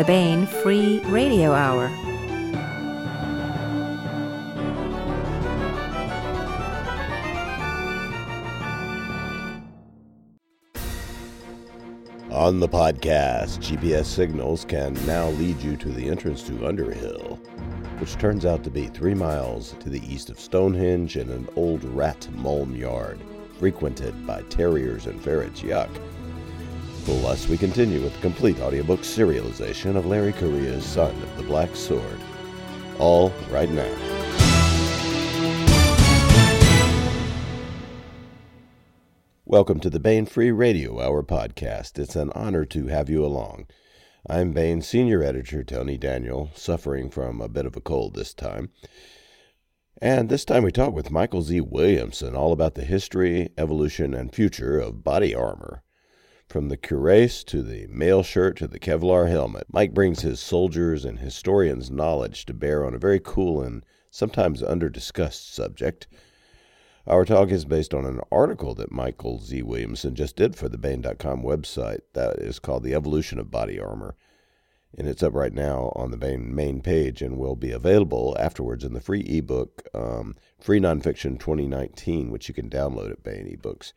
the Baen Free Radio Hour. On the podcast, GPS signals can now lead you to the entrance to Underhill, which turns out to be three miles to the east of Stonehenge in an old rat mulm yard, frequented by terriers and ferrets. Yuck. Plus, we continue with the complete audiobook serialization of Larry Correia's Son of the Black Sword. All right now. Welcome to the Baen Free Radio Hour podcast. It's an honor to have you along. I'm Baen senior editor Tony Daniel, suffering from a bit of a cold this time. And this time we talk with Michael Z. Williamson all about the history, evolution, and future of body armor. From the cuirass to the mail shirt to the Kevlar helmet, Mike brings his soldiers and historians' knowledge to bear on a very cool and sometimes under discussed subject our talk is based on an article that Michael Z. Williamson just did for the Baen.com website that is called The Evolution of Body Armor. And it's up right now on the Baen main page and will be available afterwards in the free ebook, um, Free Nonfiction 2019, which you can download at Baen eBooks.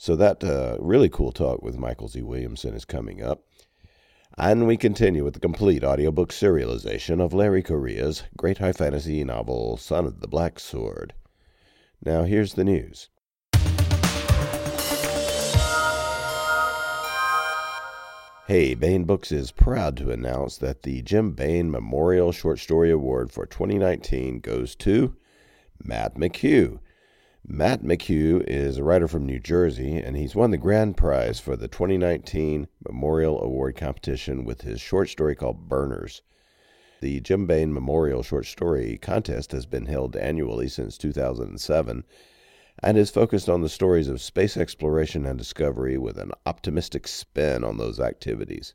So that uh, really cool talk with Michael Z. Williamson is coming up. And we continue with the complete audiobook serialization of Larry Correia's great high fantasy novel, Son of the Black Sword. Now, here's the news. Hey, Baen Books is proud to announce that the Jim Baen Memorial Short Story Award for 2019 goes to Matt McHugh. Matt McHugh is a writer from New Jersey, and he's won the grand prize for the 2019 Memorial Award competition with his short story called Burners. The Jim Baen Memorial Short Story Contest has been held annually since 2007 and is focused on the stories of space exploration and discovery with an optimistic spin on those activities.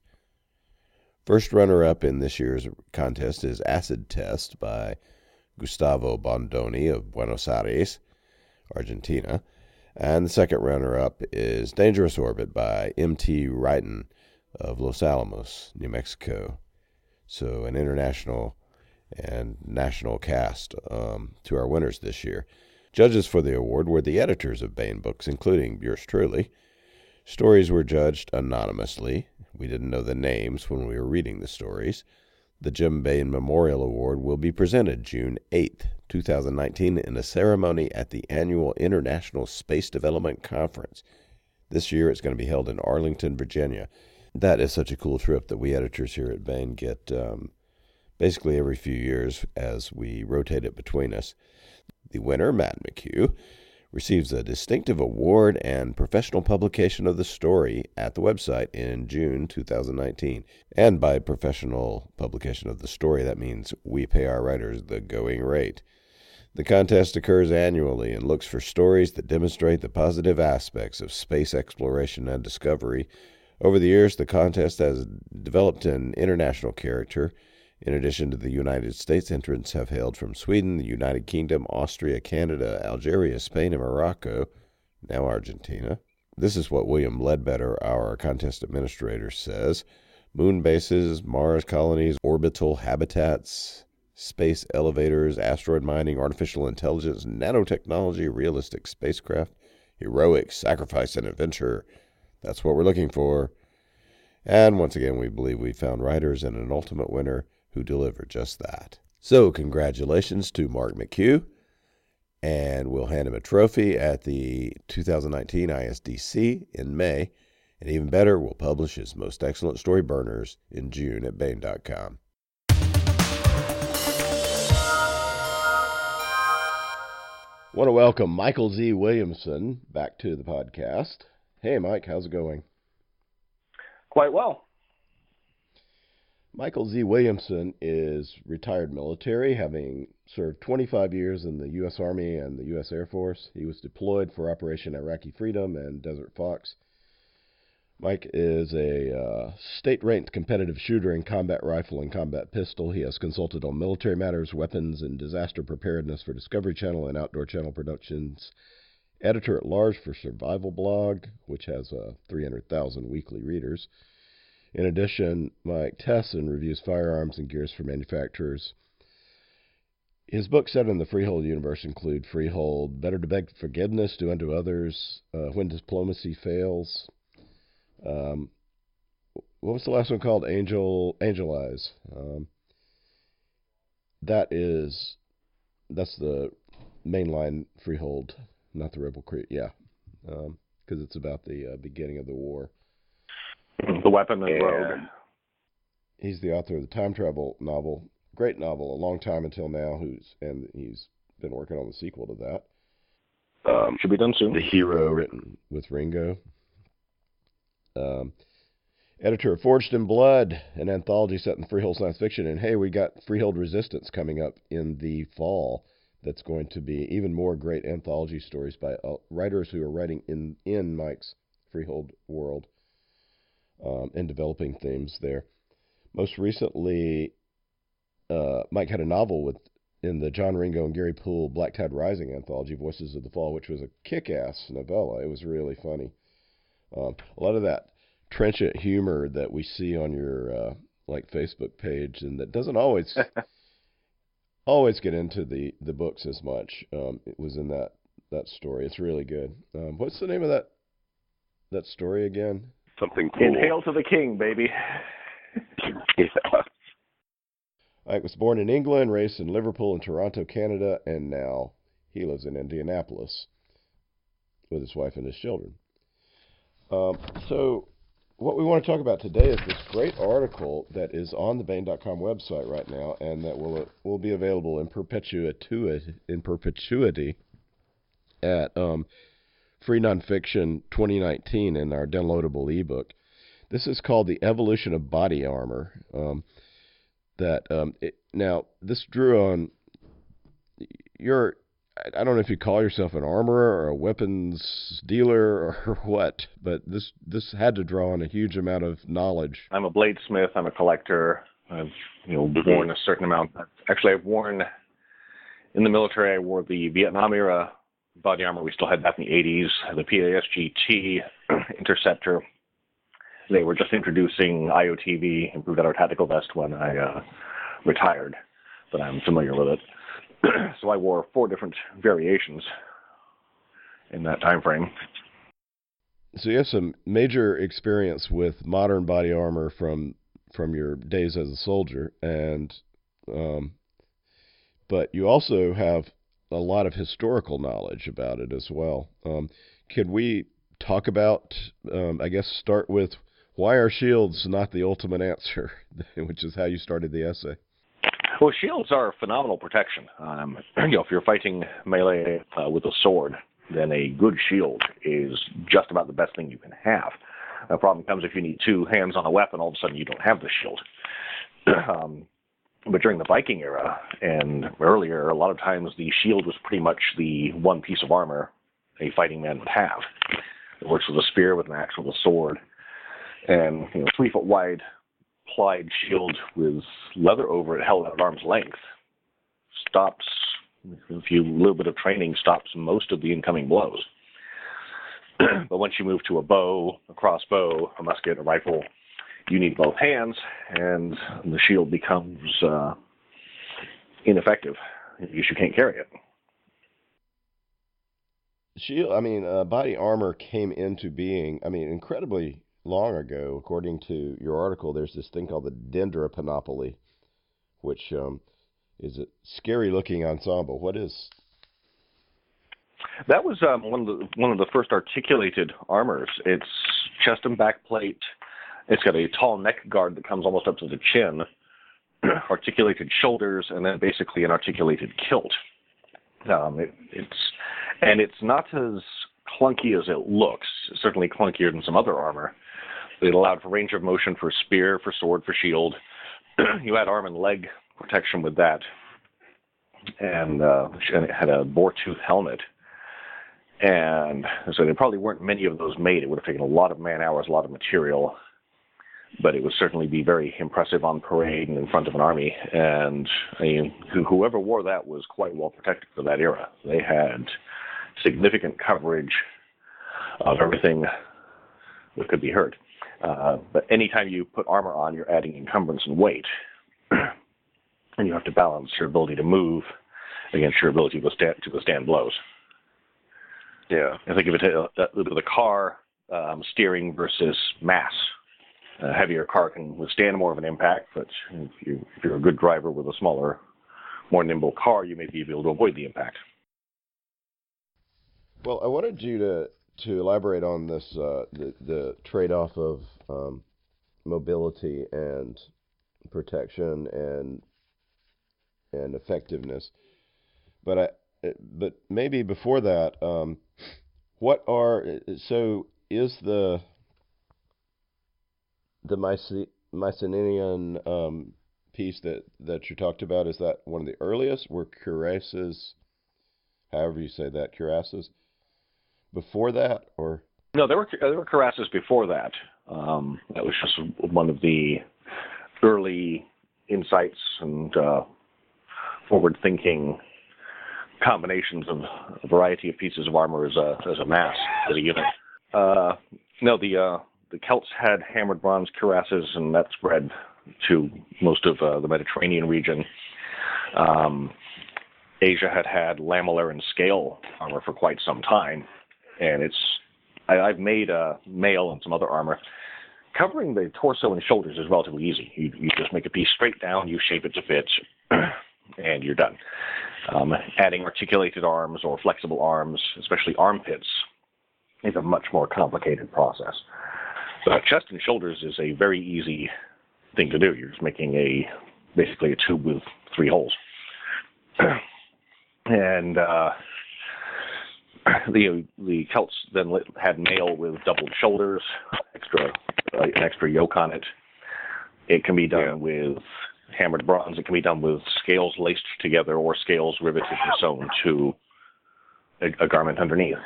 First runner up in this year's contest is Acid Test by Gustavo Bondoni of Buenos Aires, Argentina. And the second runner up is Dangerous Orbit by M.T. Wrighton of Los Alamos, New Mexico. So, an international and national cast um, to our winners this year. Judges for the award were the editors of Baen Books, including yours truly. Stories were judged anonymously. We didn't know the names when we were reading the stories. The Jim Baen Memorial Award will be presented June 8, 2019, in a ceremony at the annual International Space Development Conference. This year it's going to be held in Arlington, Virginia that is such a cool trip that we editors here at Baen get um, basically every few years as we rotate it between us. The winner, Matt McHugh, receives a distinctive award and professional publication of the story at the website in June 2019. And by professional publication of the story, that means we pay our writers the going rate. The contest occurs annually and looks for stories that demonstrate the positive aspects of space exploration and discovery over the years, the contest has developed an international character. In addition to the United States, entrants have hailed from Sweden, the United Kingdom, Austria, Canada, Algeria, Spain, and Morocco, now Argentina. This is what William Ledbetter, our contest administrator, says moon bases, Mars colonies, orbital habitats, space elevators, asteroid mining, artificial intelligence, nanotechnology, realistic spacecraft, heroic sacrifice and adventure, that's what we're looking for. And once again, we believe we found writers and an ultimate winner who delivered just that. So, congratulations to Mark McHugh. And we'll hand him a trophy at the 2019 ISDC in May. And even better, we'll publish his most excellent story burners in June at Baen.com. want to welcome Michael Z. Williamson back to the podcast. Hey, Mike, how's it going? Quite well. Michael Z. Williamson is retired military, having served 25 years in the U.S. Army and the U.S. Air Force. He was deployed for Operation Iraqi Freedom and Desert Fox. Mike is a uh, state ranked competitive shooter in combat rifle and combat pistol. He has consulted on military matters, weapons, and disaster preparedness for Discovery Channel and Outdoor Channel Productions editor at large for Survival Blog, which has uh, 300,000 weekly readers. In addition, Mike Tesson reviews firearms and gears for manufacturers. His books set in the Freehold universe include Freehold, Better to Beg Forgiveness, Do Unto Others, uh, When Diplomacy Fails. Um, what was the last one called? Angel Angel Eyes. Um, that is that's the mainline Freehold, not the Rebel Creek. Yeah, because um, it's about the uh, beginning of the war. The weapon and yeah. rogue. He's the author of the time travel novel, great novel, a long time until now. Who's and he's been working on the sequel to that. Um, Should be done soon. The Hero, written with Ringo. Um, editor of Forged in Blood, an anthology set in Freehold science fiction. And hey, we got Freehold Resistance coming up in the fall. That's going to be even more great anthology stories by uh, writers who are writing in in Mike's Freehold world um, and developing themes there. Most recently, uh, Mike had a novel with in the John Ringo and Gary Poole Black Tide Rising anthology, Voices of the Fall, which was a kick-ass novella. It was really funny. Um, a lot of that trenchant humor that we see on your uh, like Facebook page, and that doesn't always always get into the the books as much. Um, it was in that that story. It's really good. Um, what's the name of that that story again? Something cool. In Hail to the King, baby. yeah. Ike was born in England, raised in Liverpool and Toronto, Canada, and now he lives in Indianapolis with his wife and his children. Um, so what we want to talk about today is this great article that is on the Baen.com website right now, and that will will be available in perpetuity in perpetuity at um, Free Nonfiction 2019 in our downloadable ebook. This is called the Evolution of Body Armor. Um, that um, it, now this drew on your I don't know if you call yourself an armorer or a weapons dealer or what, but this this had to draw on a huge amount of knowledge. I'm a bladesmith. I'm a collector. I've you know worn a certain amount. Actually, I've worn in the military. I wore the Vietnam era body armor. We still had that in the 80s. The PASGT Interceptor. They were just introducing IOTV, improved outer tactical vest, when I uh, retired, but I'm familiar with it. so I wore four different variations in that time frame. So you have some major experience with modern body armor from from your days as a soldier, and um, but you also have a lot of historical knowledge about it as well. Um, could we talk about? Um, I guess start with why are shields not the ultimate answer, which is how you started the essay. Well, shields are phenomenal protection. Um, you know, if you're fighting melee uh, with a sword, then a good shield is just about the best thing you can have. The problem comes if you need two hands on a weapon, all of a sudden you don't have the shield. um, but during the Viking era and earlier, a lot of times the shield was pretty much the one piece of armor a fighting man would have. It works with a spear, with an axe, with a sword, and you know, three foot wide plied shield with leather over it held at arm's length stops a few little bit of training stops most of the incoming blows. but once you move to a bow, a crossbow, a musket, a rifle, you need both hands, and the shield becomes uh, ineffective because you can't carry it. Shield, I mean, uh, body armor came into being. I mean, incredibly long ago, according to your article, there's this thing called the Dendra Panoply, which um, is a scary looking ensemble. What is? That was um, one of the one of the first articulated armors. It's chest and back plate. It's got a tall neck guard that comes almost up to the chin, articulated shoulders, and then basically an articulated kilt. Um, it, it's and it's not as clunky as it looks. Certainly clunkier than some other armor. It allowed for range of motion for spear, for sword, for shield. you had arm and leg protection with that, and, uh, and it had a boar tooth helmet. And so there probably weren't many of those made. It would have taken a lot of man hours, a lot of material, but it would certainly be very impressive on parade and in front of an army. And I mean, whoever wore that was quite well protected for that era. They had significant coverage of everything that could be hurt. Uh, but anytime you put armor on, you're adding encumbrance and weight, and you have to balance your ability to move against your ability to withstand, to withstand blows. Yeah. I think of it a little bit of the car um, steering versus mass. A heavier car can withstand more of an impact, but if, you, if you're a good driver with a smaller, more nimble car, you may be able to avoid the impact. Well, I wanted you to to elaborate on this uh, the the trade off of um, mobility and protection and and effectiveness. But I but maybe before that, um, what are so is the the Mycenaean um, piece that that you talked about is that one of the earliest? Were cuirasses, however you say that, cuirasses before that, or no? There were there were cuirasses before that. Um, that was just one of the early insights and uh, forward-thinking combinations of a variety of pieces of armor as a as a mass as a unit. Uh, no, the uh, the Celts had hammered bronze cuirasses, and that spread to most of uh, the Mediterranean region. Um, Asia had had lamellar and scale armor for quite some time, and it's I, I've made a mail and some other armor. Covering the torso and shoulders is relatively easy. You, you just make a piece straight down, you shape it to fit, and you're done. Um, adding articulated arms or flexible arms, especially armpits, is a much more complicated process. But chest and shoulders is a very easy thing to do. You're just making a basically a tube with three holes. and uh, the the Celts then had mail with doubled shoulders, extra uh, an extra yoke on it. It can be done yeah. with hammered bronze. It can be done with scales laced together or scales riveted and sewn to a, a garment underneath.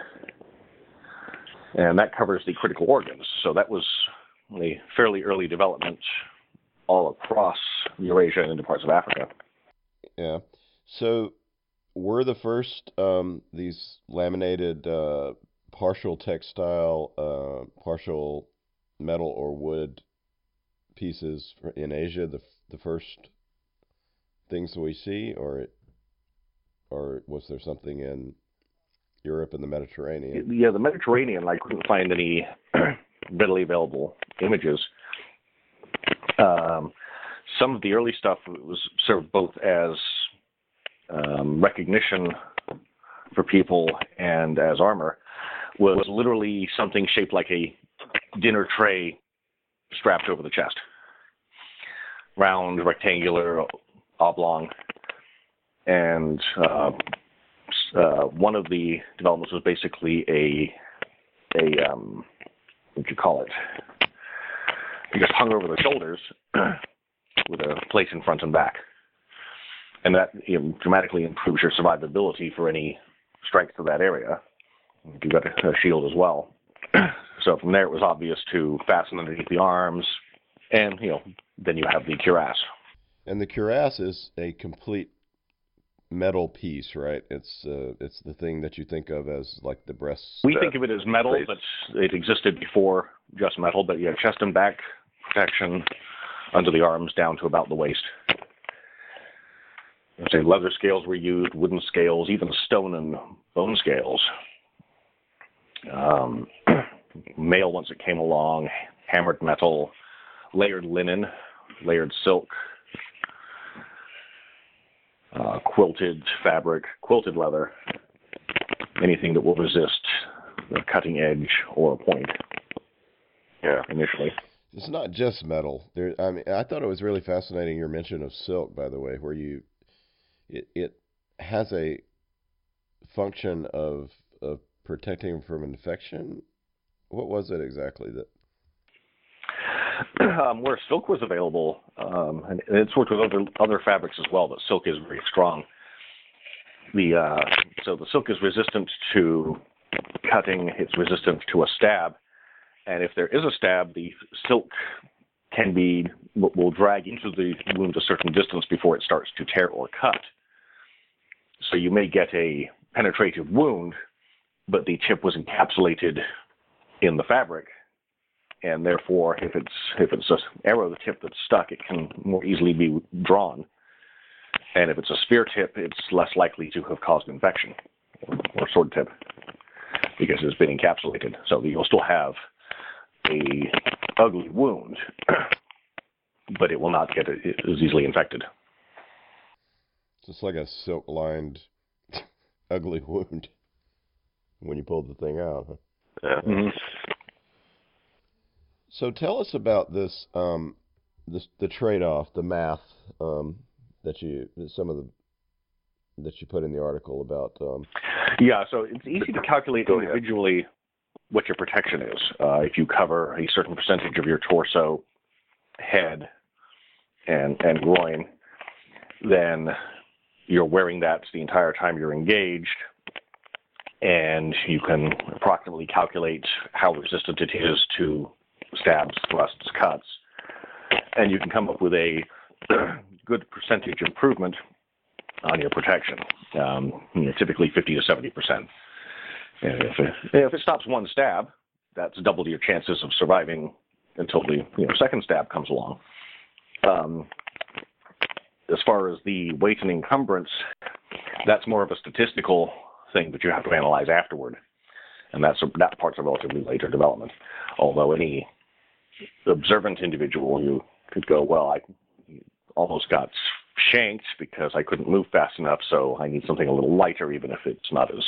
And that covers the critical organs. So that was a fairly early development all across Eurasia and into parts of Africa. Yeah. So were the first um, these laminated uh, partial textile, uh, partial metal or wood pieces in Asia the the first things that we see, or or was there something in Europe and the Mediterranean? Yeah, the Mediterranean. I couldn't find any readily available images. Um, some of the early stuff was served both as um, recognition for people and as armor was literally something shaped like a dinner tray strapped over the chest. Round, rectangular, oblong. And uh, uh, one of the developments was basically a, a um, what you call it? You just hung over the shoulders with a plate in front and back and that you know, dramatically improves your survivability for any strikes to that area. You've got a, a shield as well. so from there, it was obvious to fasten underneath the arms, and you know, then you have the cuirass. And the cuirass is a complete metal piece, right? It's uh, it's the thing that you think of as like the breast. We think of it as metal, place. but it existed before just metal. But yeah, chest and back protection under the arms down to about the waist say leather scales were used, wooden scales, even stone and bone scales. Um, mail once it came along, hammered metal, layered linen, layered silk, uh, quilted fabric, quilted leather, anything that will resist the cutting edge or a point. Yeah, initially. It's not just metal. There, I mean, I thought it was really fascinating your mention of silk, by the way, where you it it has a function of of protecting from infection. What was it exactly that? Um, where silk was available, um, and it's worked with other other fabrics as well, but silk is very strong. The uh, so the silk is resistant to cutting. It's resistant to a stab, and if there is a stab, the silk can be will drag into the wound a certain distance before it starts to tear or cut. So you may get a penetrative wound, but the chip was encapsulated in the fabric, and therefore, if it's if it's an arrow tip that's stuck, it can more easily be drawn. And if it's a spear tip, it's less likely to have caused infection, or sword tip, because it's been encapsulated. So you'll still have a ugly wound, but it will not get as easily infected. It's just like a silk lined ugly wound when you pulled the thing out. Huh? Yeah. Mm-hmm. So tell us about this, um, this the trade off, the math um, that you some of the that you put in the article about. Um, yeah, so it's easy to calculate individually what your protection is. Uh, if you cover a certain percentage of your torso, head, and and groin, then you're wearing that the entire time you're engaged, and you can approximately calculate how resistant it is to stabs, thrusts, cuts, and you can come up with a good percentage improvement on your protection. Um, typically 50 to 70 percent. If it, if it stops one stab, that's double your chances of surviving until the you know second stab comes along. Um, as far as the weight and encumbrance, that's more of a statistical thing that you have to analyze afterward, and that's that part's a relatively later development. Although any observant individual, you could go, well, I almost got shanked because I couldn't move fast enough, so I need something a little lighter, even if it's not as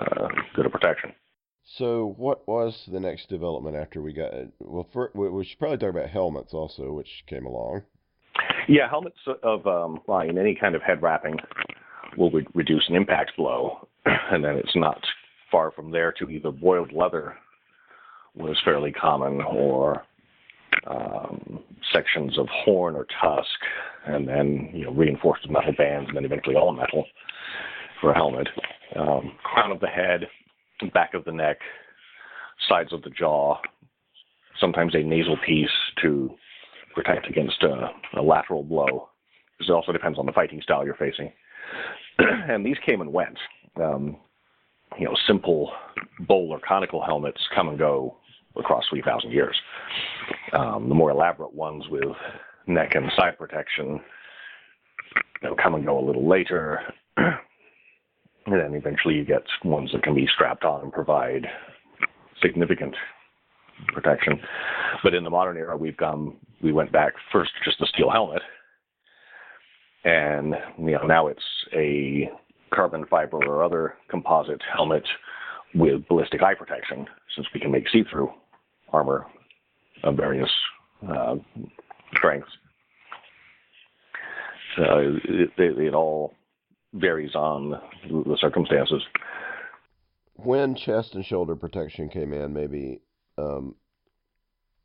uh, good a protection. So, what was the next development after we got? Well, for, we should probably talk about helmets also, which came along. Yeah, helmets of um, any kind of head wrapping will re- reduce an impact blow, and then it's not far from there to either boiled leather was fairly common, or um, sections of horn or tusk, and then you know reinforced metal bands, and then eventually all metal for a helmet. Um, crown of the head, back of the neck, sides of the jaw, sometimes a nasal piece to protect against a, a lateral blow. It also depends on the fighting style you're facing. and these came and went. Um, you know, simple bowl or conical helmets come and go across 3,000 years. Um, the more elaborate ones with neck and side protection you know, come and go a little later. and then eventually you get ones that can be strapped on and provide significant protection. But in the modern era, we've gone, we went back first just the steel helmet, and you know now it's a carbon fiber or other composite helmet with ballistic eye protection, since we can make see-through armor of various uh, strengths. So it, it, it, all varies on the circumstances. When chest and shoulder protection came in, maybe um,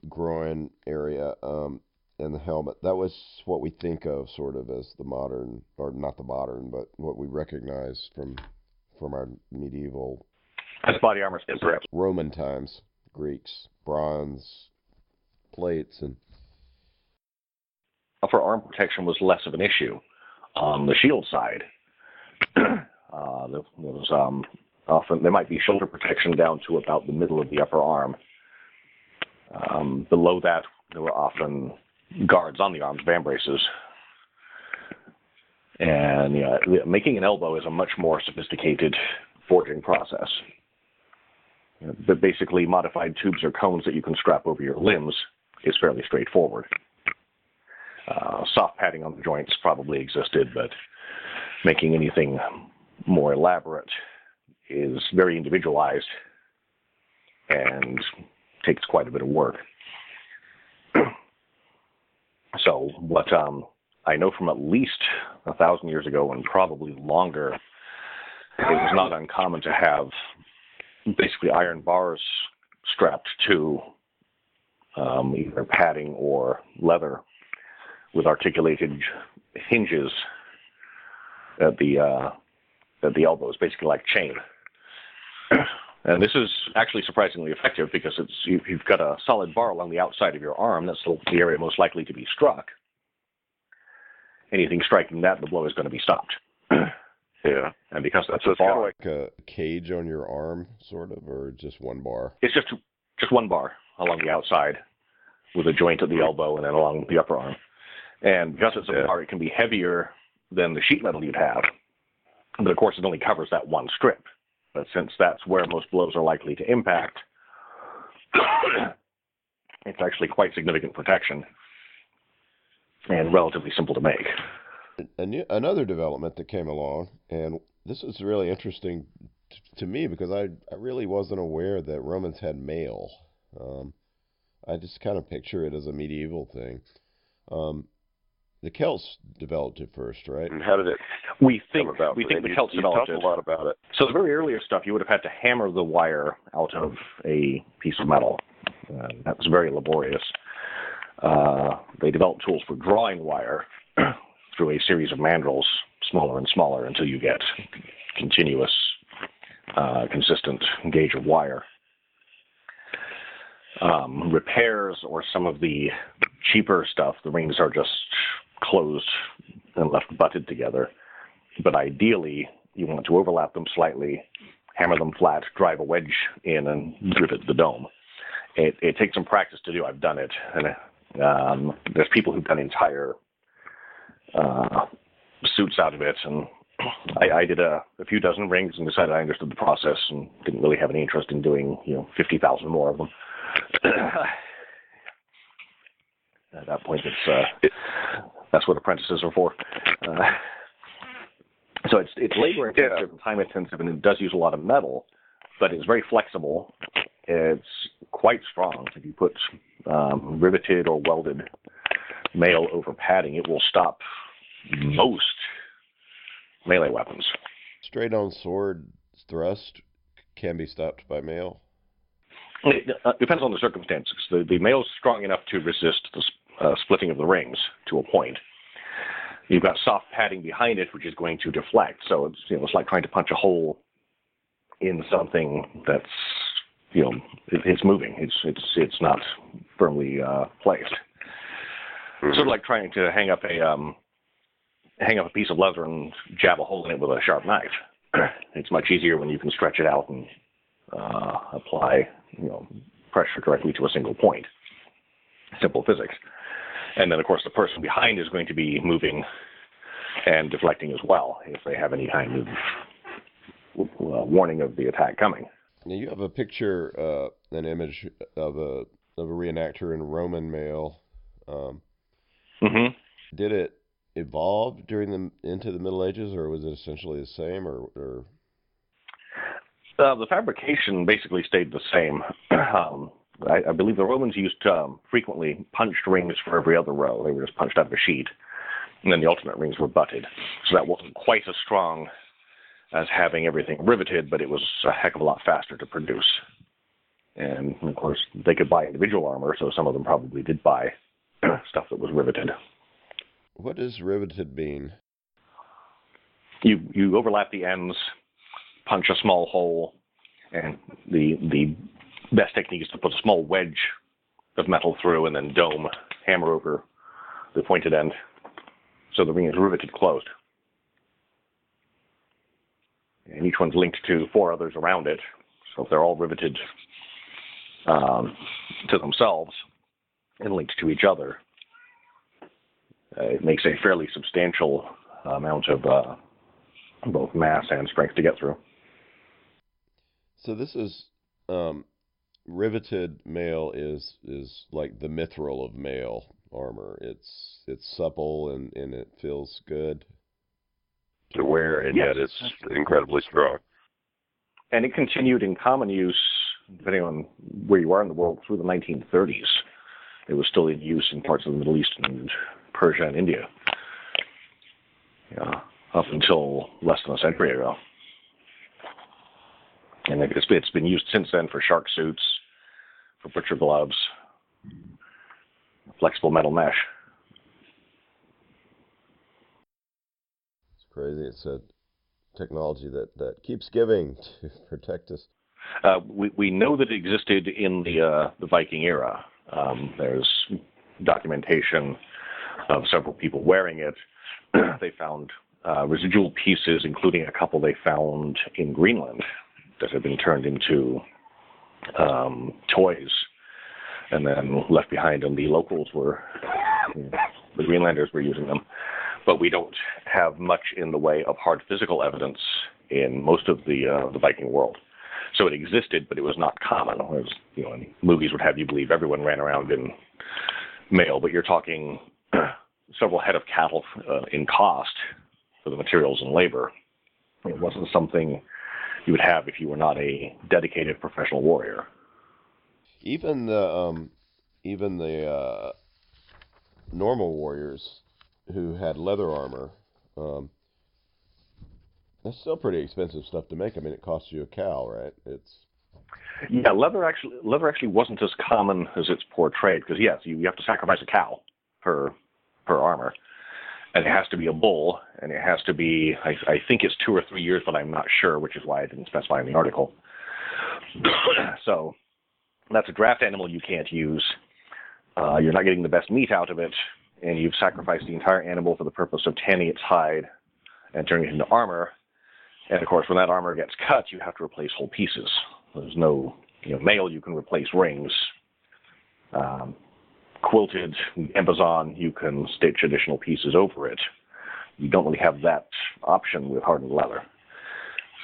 groin area um, and the helmet, that was what we think of sort of as the modern, or not the modern, but what we recognize from from our medieval as body armor, perhaps Roman times, Greeks, bronze plates, and for arm protection was less of an issue. On the shield side, uh, there was um, often there might be shoulder protection down to about the middle of the upper arm. Um, below that, there were often guards on the arms, vambraces. And yeah, making an elbow is a much more sophisticated forging process. But basically, modified tubes or cones that you can strap over your limbs is fairly straightforward. Uh, soft padding on the joints probably existed, but making anything more elaborate is very individualized and takes quite a bit of work. so, what um, I know from at least a thousand years ago and probably longer, it was not uncommon to have basically iron bars strapped to um, either padding or leather with articulated hinges at the uh, at the elbows, basically like chain. And this is actually surprisingly effective because it's you've got a solid bar along the outside of your arm. That's the area most likely to be struck. Anything striking that, the blow is going to be stopped. Yeah, and because that's so a bar, like a cage on your arm, sort of, or just one bar. It's just just one bar along the outside with a joint at the mm-hmm. elbow and then along the upper arm. And because it's a Yeah. bar, it can be heavier than the sheet metal you'd have. But of course, it only covers that one strip. But since that's where most blows are likely to impact, it's actually quite significant protection and relatively simple to make. A new, another development that came along, and this is really interesting t- to me because I, I really wasn't aware that Romans had mail. Um, I just kind of picture it as a medieval thing. Um, the Celts developed it first, right? And how did it We come think about? we think them? the Celts you, you developed talked it. a lot about it. So the very earlier stuff, you would have had to hammer the wire out of a piece of metal. Uh, that was very laborious. Uh, they developed tools for drawing wire through a series of mandrels, smaller and smaller, until you get continuous, uh, consistent gauge of wire. Um, repairs or some of the cheaper stuff, the rings are just closed and left butted together. But ideally, you want to overlap them slightly, hammer them flat, drive a wedge in, and rivet the dome. It, it takes some practice to do. I've done it, and um, there's people who've done entire uh, suits out of it. And I, I did a, a few dozen rings and decided I understood the process and didn't really have any interest in doing, you know, fifty thousand more of them. At that point, it's uh, that's what apprentices are for. Uh, so it's it's labor intensive and time intensive, and it does use a lot of metal, but it's very flexible. It's quite strong. If you put um, riveted or welded mail over padding, it will stop most melee weapons. Straight on sword thrust can be stopped by mail. It uh, depends on the circumstances. The, the mail is strong enough to resist the uh, splitting of the rings to a point. You've got soft padding behind it, which is going to deflect. So it's you know it's like trying to punch a hole in something that's you know it, it's moving. It's it's it's not firmly uh, placed. Mhm. Sort of like trying to hang up a um, hang up a piece of leather and jab a hole in it with a sharp knife. it's much easier when you can stretch it out and uh, apply you know pressure directly to a single point. Simple physics. And then, of course, the person behind is going to be moving and deflecting as well if they have any kind of uh, warning of the attack coming. Now you have a picture, uh, an image of a of a reenactor in Roman mail. Um, Mm-hmm. did it evolve during the into the Middle Ages, or was it essentially the same, or, or Uh, the fabrication basically stayed the same. um, I, I believe the Romans used um, frequently punched rings for every other row. They were just punched out of a sheet, and then the alternate rings were butted. So that wasn't quite as strong as having everything riveted, but it was a heck of a lot faster to produce. And of course, they could buy individual armor, so some of them probably did buy stuff that was riveted. What does riveted mean? you you overlap the ends, punch a small hole, and the the best technique is to put a small wedge of metal through and then dome hammer over the pointed end, so the ring is riveted closed. And each one's linked to four others around it, so if they're all riveted um, to themselves and linked to each other, uh, it makes a fairly substantial amount of uh, both mass and strength to get through. So this is um, riveted mail is is like the mithril of mail armor. It's it's supple and, and it feels good. to wear, and Yes. yet it's incredibly strong. And it continued in common use, depending on where you are in the world, through the 1930s. It was still in use in parts of the Middle East and Persia and India. Yeah, up until less than a century ago. And it's, it's been used since then for shark suits, for butcher gloves, flexible metal mesh. It's crazy. It's a technology that, that keeps giving to protect us. Uh, we, we know that it existed in the uh, the Viking era. Um, there's documentation of several people wearing it. they found uh, residual pieces, including a couple they found in Greenland that had been turned into um, toys and then left behind, and the locals were you know, the Greenlanders were using them. But we don't have much in the way of hard physical evidence in most of the uh, the Viking world. So it existed, but it was not common. Whereas, you know, movies would have you believe everyone ran around in mail, but you're talking several head of cattle uh, in cost for the materials and labor. It wasn't something you would have if you were not a dedicated professional warrior. Even the um, even the uh, normal warriors who had leather armor, um, that's still pretty expensive stuff to make. I mean, it costs you a cow, right? It's yeah, leather actually leather actually wasn't as common as it's portrayed because yes, you, you have to sacrifice a cow per per armor, and it has to be a bull, and it has to be I, I think it's two or three years, but I'm not sure, which is why I didn't specify in the article. so that's a draft animal you can't use. Uh, you're not getting the best meat out of it, and you've sacrificed the entire animal for the purpose of tanning its hide and turning it into armor. And of course, when that armor gets cut, you have to replace whole pieces. There's no, you know, mail you can replace rings. Um, quilted gambeson, you can stitch additional pieces over it. You don't really have that option with hardened leather.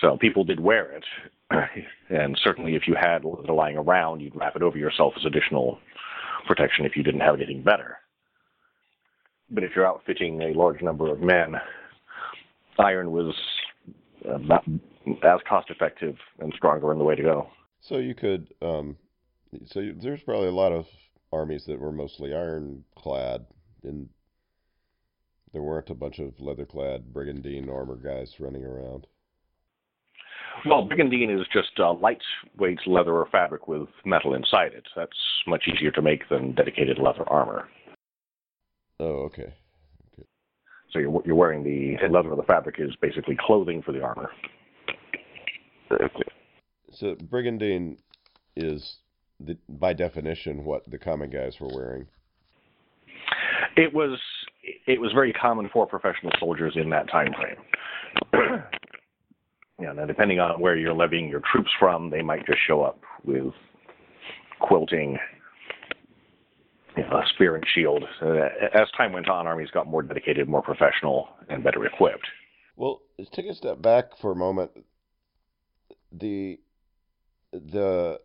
So people did wear it, and certainly if you had leather lying around, you'd wrap it over yourself as additional protection if you didn't have anything better. But if you're outfitting a large number of men, iron was uh, as cost effective and stronger in the way to go. So you could, um, so you, there's probably a lot of armies that were mostly ironclad, and there weren't a bunch of leather-clad brigandine armor guys running around. Well, brigandine is just uh, lightweight leather or fabric with metal inside it. That's much easier to make than dedicated leather armor. Oh, okay. okay. So you're you're wearing the leather or the fabric is basically clothing for the armor. Okay. So brigandine is the, by definition what the common guys were wearing. It was it was very common for professional soldiers in that time frame. yeah, now depending on where you're levying your troops from, they might just show up with quilting, you know, a spear and shield. Uh, as time went on, armies got more dedicated, more professional, and better equipped. Well, let's take a step back for a moment the the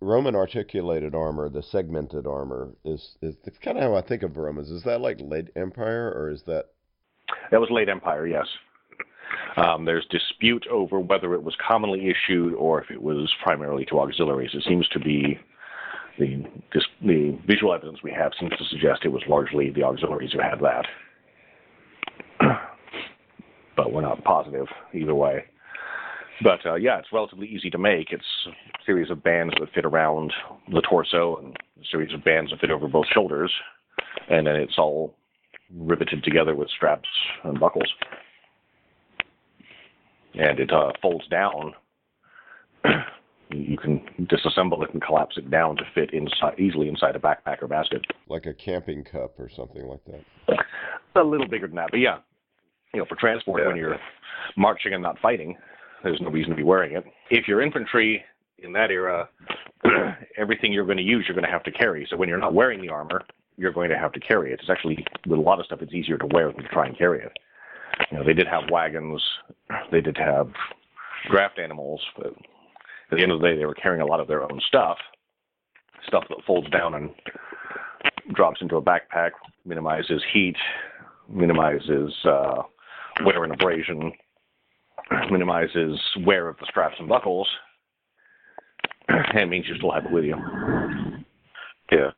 Roman articulated armor, the segmented armor, is is kind of how I think of Romans. Is that like late Empire, or is that? That was late Empire, yes. Um, there's dispute over whether it was commonly issued or if it was primarily to auxiliaries. It seems to be the the visual evidence we have seems to suggest it was largely the auxiliaries who had that, but we're not positive either way. But uh, yeah, it's relatively easy to make. It's a series of bands that fit around the torso and a series of bands that fit over both shoulders, and then it's all riveted together with straps and buckles. And it uh, folds down. you can disassemble it and collapse it down to fit inside easily inside a backpack or basket. Like a camping cup or something like that. A little bigger than that, but yeah, you know, for transport yeah. when you're marching and not fighting, there's no reason to be wearing it. If you're infantry in that era, everything you're going to use, you're going to have to carry. So when you're not wearing the armor, you're going to have to carry it. It's actually with a lot of stuff, it's easier to wear than to try and carry it. You know, they did have wagons, they did have draft animals, but at the end of the day, they were carrying a lot of their own stuff, stuff that folds down and drops into a backpack, minimizes heat, minimizes uh, wear and abrasion, minimizes wear of the straps and buckles, and means you still have it with you. Yeah.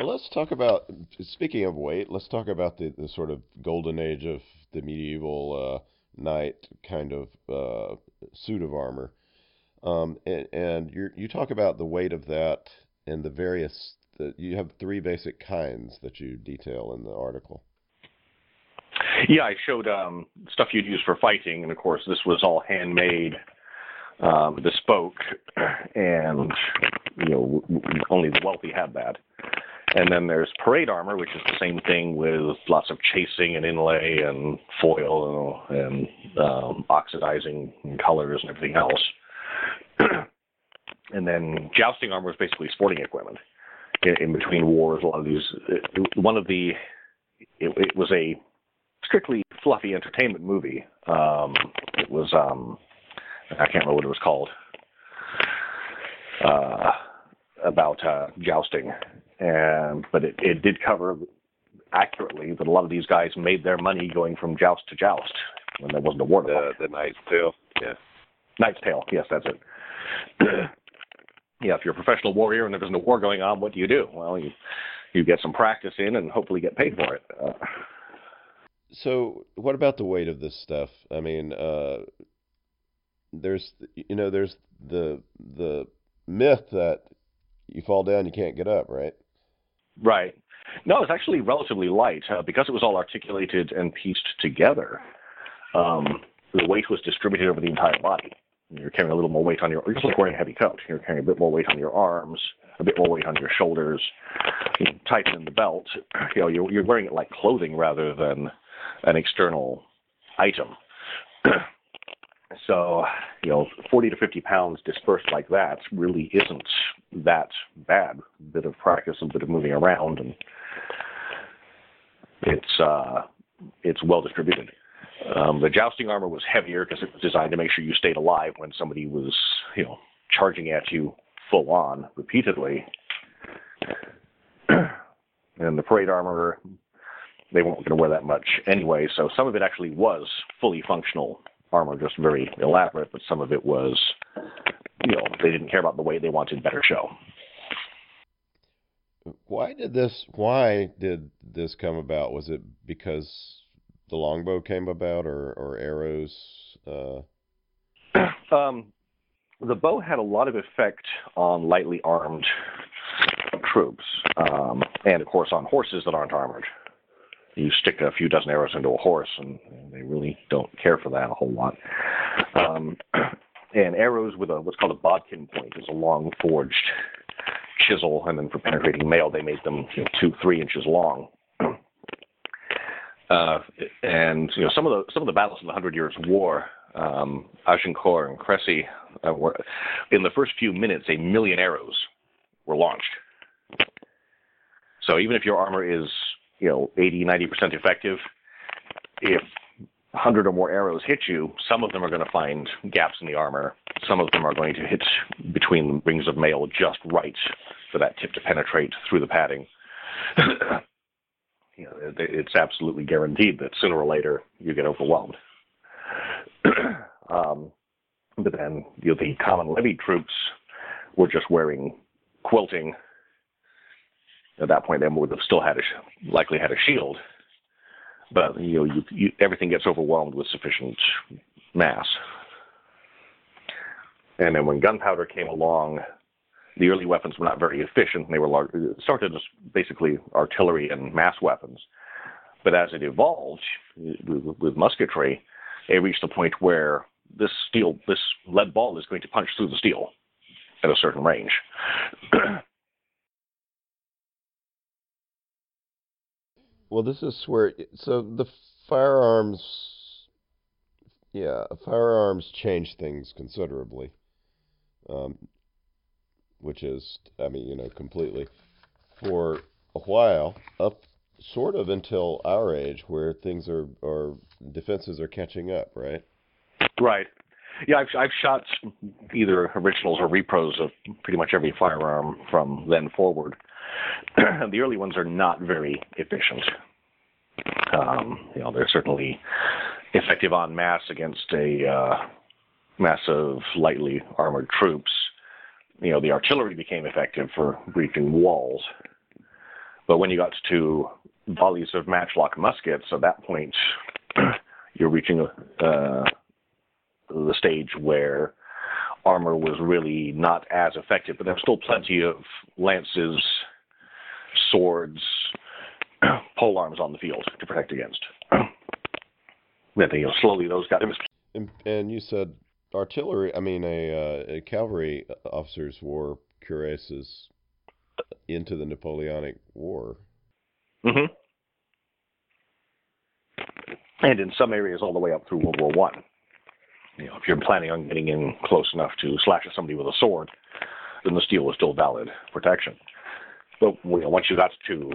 Well, let's talk about speaking of weight. Let's talk about the, the sort of golden age of the medieval uh, knight kind of uh, suit of armor. Um, and, and you you talk about the weight of that and the various. The, you have three basic kinds that you detail in the article. Yeah, I showed um, stuff you'd use for fighting, and of course, this was all handmade, um, bespoke, and you know only the wealthy had that. And then there's parade armor, which is the same thing with lots of chasing and inlay and foil and um, oxidizing colors and everything else. and then jousting armor is basically sporting equipment. in, in between wars. A lot of these. One of the it, it was a strictly fluffy entertainment movie. Um, it was um, I can't remember what it was called. Uh, about uh, jousting, and but it, it did cover accurately that a lot of these guys made their money going from joust to joust when there wasn't a war. The, the Knight's Tale, yeah. Knight's Tale, yes, that's it. yeah, if you're a professional warrior and there isn't a war going on, what do you do? Well, you you get some practice in and hopefully get paid for it. Uh, so, what about the weight of this stuff? I mean, uh, there's you know there's the the myth that you fall down you can't get up, right? Right. No, it's actually relatively light uh, because it was all articulated and pieced together. Um, the weight was distributed over the entire body. You're carrying a little more weight on your. You're just like wearing a heavy coat. You're carrying a bit more weight on your arms, a bit more weight on your shoulders. You tighten the belt. You know, you're, you're wearing it like clothing rather than an external item. so, you know, 40 to 50 pounds dispersed like that really isn't that bad. Bit of practice, a bit of moving around, and it's uh, it's well distributed. Um, the jousting armor was heavier because it was designed to make sure you stayed alive when somebody was, you know, charging at you full on repeatedly. and the parade armor, they weren't going to wear that much anyway, so some of it actually was fully functional armor, just very elaborate, but some of it was, you know, they didn't care about the way they wanted better show. Why did this? Why did this come about? Was it because the longbow came about, or or arrows? Uh... Um, the bow had a lot of effect on lightly armed troops, um, and of course on horses that aren't armored. You stick a few dozen arrows into a horse, and they really don't care for that a whole lot. Um, and arrows with a what's called a bodkin point is a long forged chisel, and then for penetrating mail, they made them you know, two, three inches long. Uh, and you know some of the some of the battles in the Hundred Years' War, um, Agincourt and Crécy, uh, were in the first few minutes a million arrows were launched. So even if your armor is you know 80, 90 percent effective, if 100 or more arrows hit you, some of them are going to find gaps in the armor. Some of them are going to hit between the rings of mail just right for that tip to penetrate through the padding. you know, it's absolutely guaranteed that sooner or later you get overwhelmed. um, but then you know, the common levy troops were just wearing quilting. At that point, they would have still had a likely had a shield, but you know, you, you, everything gets overwhelmed with sufficient mass. And then when gunpowder came along, the early weapons were not very efficient. They were large, started as basically artillery and mass weapons. But as it evolved with, musketry, it reached a point where this steel, this lead ball is going to punch through the steel at a certain range. well, this is where so the firearms, yeah, firearms change things considerably. Um, which is, I mean, you know, completely for a while up sort of until our age where things are, are defenses are catching up, right? Right. Yeah, I've I've shot either originals or repros of pretty much every firearm from then forward. the early ones are not very efficient. Um, you know, they're certainly effective en masse against a uh, massive lightly armored troops, you know, the artillery became effective for breaching walls. But when you got to volleys of matchlock muskets, at that point, you're reaching uh, the stage where armor was really not as effective. But there was still plenty of lances, swords, pole arms on the field to protect against. But you know, slowly those got. And, and you said artillery, I mean, a, uh, a cavalry officers wore cuirasses into the Napoleonic War. Mm-hmm. And in some areas, all the way up through World War One. You know, if you're planning on getting in close enough to slash at somebody with a sword, then the steel is still valid protection. But you know, once you got to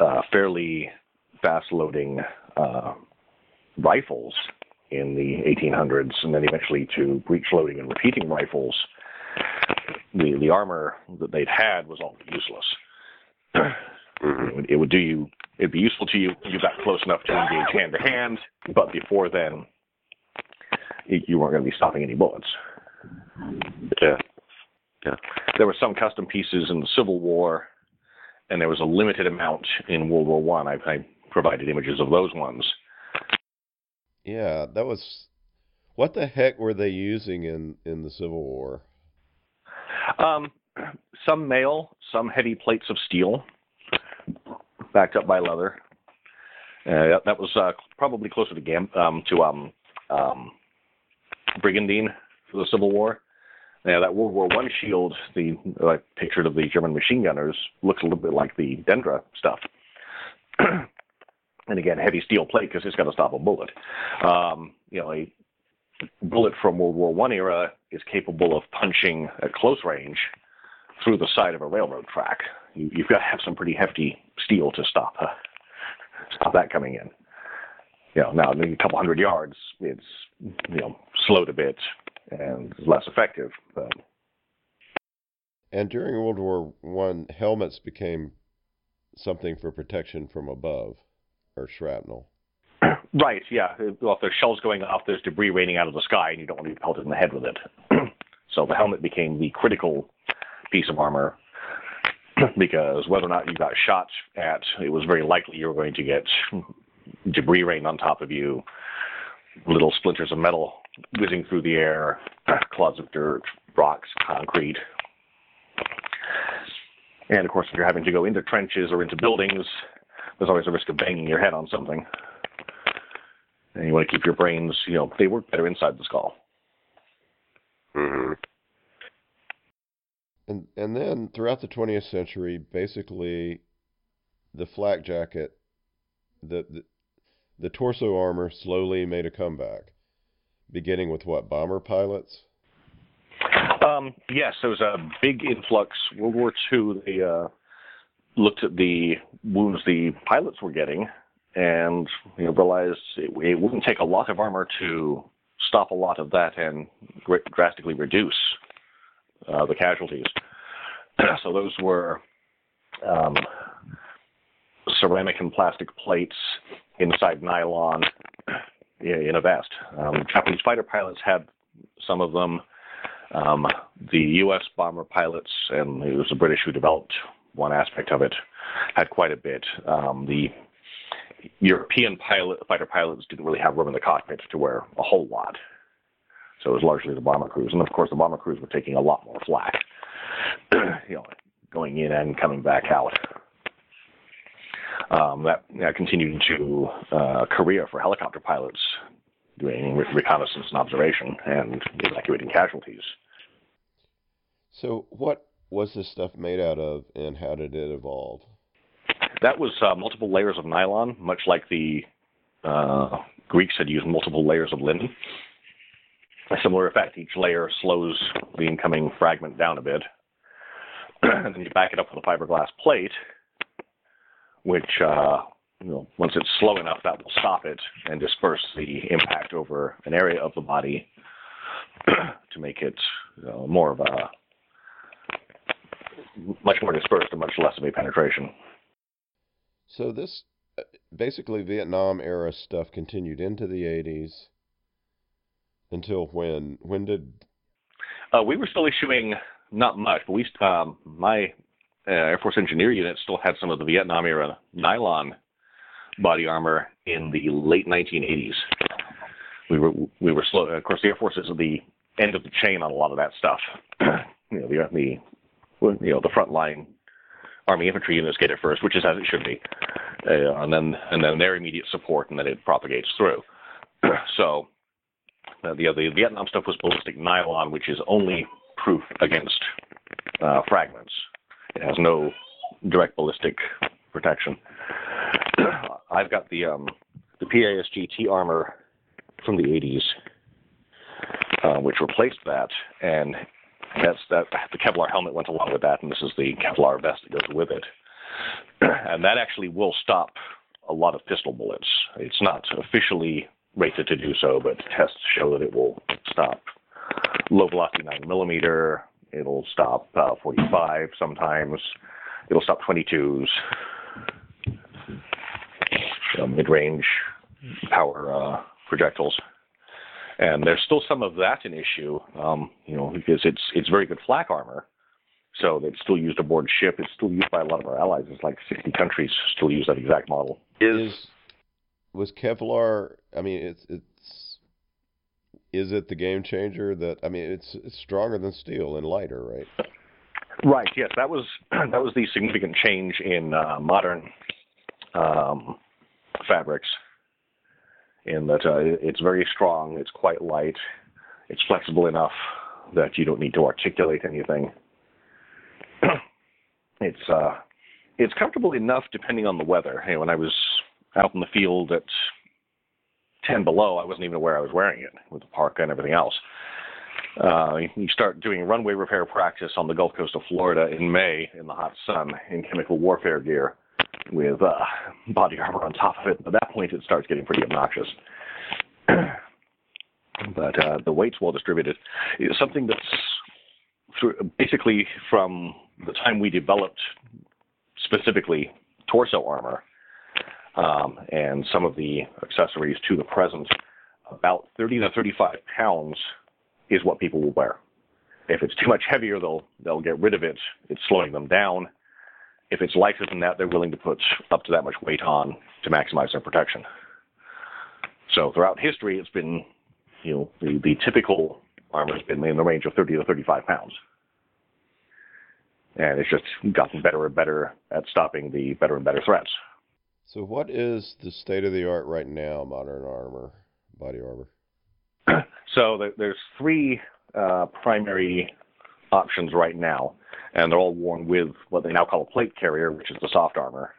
uh, fairly fast loading uh, rifles in the 1800s, and then eventually to breech loading and repeating rifles, the the armor that they'd had was all useless. Mm-hmm. It, would, it would do you. It'd be useful to you. if You got close enough to engage hand to hand, but before then, y- you weren't going to be stopping any bullets. Yeah. There were some custom pieces in the Civil War, and there was a limited amount in World War One. I, I provided images of those ones. Yeah, that was. What the heck were they using in in the Civil War? Um, some mail, some heavy plates of steel, backed up by leather. Uh, that was uh, probably closer to Gam- um, to um, um, brigandine for the Civil War. Now that World War One shield, the uh, pictured of the German machine gunners, looks a little bit like the Dendra stuff. and again, heavy steel plate because it's got to stop a bullet. Um, you know, a bullet from World War One era is capable of punching at close range through the side of a railroad track. You, you've got to have some pretty hefty steel to stop uh, stop that coming in. You know, now a couple hundred yards, it's you know slowed a bit and less effective. But And during World War One, helmets became something for protection from above, or shrapnel. right, yeah. Well, if there's shells going off, there's debris raining out of the sky, and you don't want to be pelted in the head with it. so the helmet became the critical piece of armor because whether or not you got shot at, it was very likely you were going to get debris rain on top of you, little splinters of metal whizzing through the air, clods of dirt, rocks, concrete. And of course, if you're having to go into trenches or into buildings, there's always a risk of banging your head on something. And you want to keep your brains, you know, they work better inside the skull. Mm-hmm. And and then throughout the 20th century, basically, the flak jacket, the, the the torso armor slowly made a comeback, beginning with what bomber pilots. Um, yes, there was a big influx. World War II, they uh, looked at the wounds the pilots were getting and you know, realized it, it wouldn't take a lot of armor to stop a lot of that and gr- drastically reduce uh, the casualties. so those were um, ceramic and plastic plates inside nylon in a vest. Um, Japanese fighter pilots had some of them. Um, the U.S. bomber pilots, and it was the British who developed one aspect of it, had quite a bit. Um, the European pilot, fighter pilots didn't really have room in the cockpit to wear a whole lot. So it was largely the bomber crews. And of course, the bomber crews were taking a lot more flak, you know, going in and coming back out. Um, that, that continued into uh, Korea for helicopter pilots doing re- reconnaissance and observation and evacuating casualties. So, what was this stuff made out of, and how did it evolve? That was uh, multiple layers of nylon, much like the uh, Greeks had used multiple layers of linen. A similar effect. Each layer slows the incoming fragment down a bit, and then you back it up with a fiberglass plate, which, uh, you know, once it's slow enough, that will stop it and disperse the impact over an area of the body to make it you know, more of a much more dispersed and much less of a penetration. So this uh, basically Vietnam era stuff continued into the 80s until when? When did Uh, we were still issuing not much, but we um, my uh, Air Force Engineer unit still had some of the Vietnam era nylon body armor in the late 1980s. We were we were slow. Of course, the Air Force is at the end of the chain on a lot of that stuff. you know, the the you know the frontline Army infantry units get it first, which is as it should be, uh, and then and then their immediate support, and then it propagates through. so uh, the the Vietnam stuff was ballistic nylon, which is only proof against uh, fragments. It has no direct ballistic protection. I've got the um, the PASGT armor from the 80s, uh, which replaced that, and that's that the Kevlar helmet went along with that, and this is the Kevlar vest that goes with it. and that actually will stop a lot of pistol bullets. It's not officially rated to do so, but tests show that it will stop low velocity 9 millimeter. It'll stop uh, 45 sometimes. It'll stop 22s, uh, mid range power uh, projectiles. And there's still some of that an issue, um, you know, because it's it's very good flak armor, so it's still used aboard ship. It's still used by a lot of our allies. It's like 60 countries still use that exact model. Is was Kevlar? I mean, it's it's is it the game changer that I mean, it's, it's stronger than steel and lighter, right? Right. Yes, that was that was the significant change in uh, modern um, fabrics. In that uh, it's very strong, it's quite light, it's flexible enough that you don't need to articulate anything. it's uh, it's comfortable enough depending on the weather. Hey, when I was out in the field at 10 below, I wasn't even aware I was wearing it with the parka and everything else. Uh, you start doing runway repair practice on the Gulf Coast of Florida in May in the hot sun in chemical warfare gear with uh, body armor on top of it. At that point, it starts getting pretty obnoxious. but uh, the weight's well distributed. It's something that's through, basically from the time we developed specifically torso armor um, and some of the accessories to the present, about 30 to 35 pounds is what people will wear. If it's too much heavier, they'll they'll get rid of it. It's slowing them down. If it's lighter than that, they're willing to put up to that much weight on to maximize their protection. So throughout history, it's been, you know, the, the typical armor has been in the range of 30 to 35 pounds. And it's just gotten better and better at stopping the better and better threats. So, what is the state of the art right now, modern armor, body armor? so, there's three uh, primary options right now, and they're all worn with what they now call a plate carrier, which is the soft armor.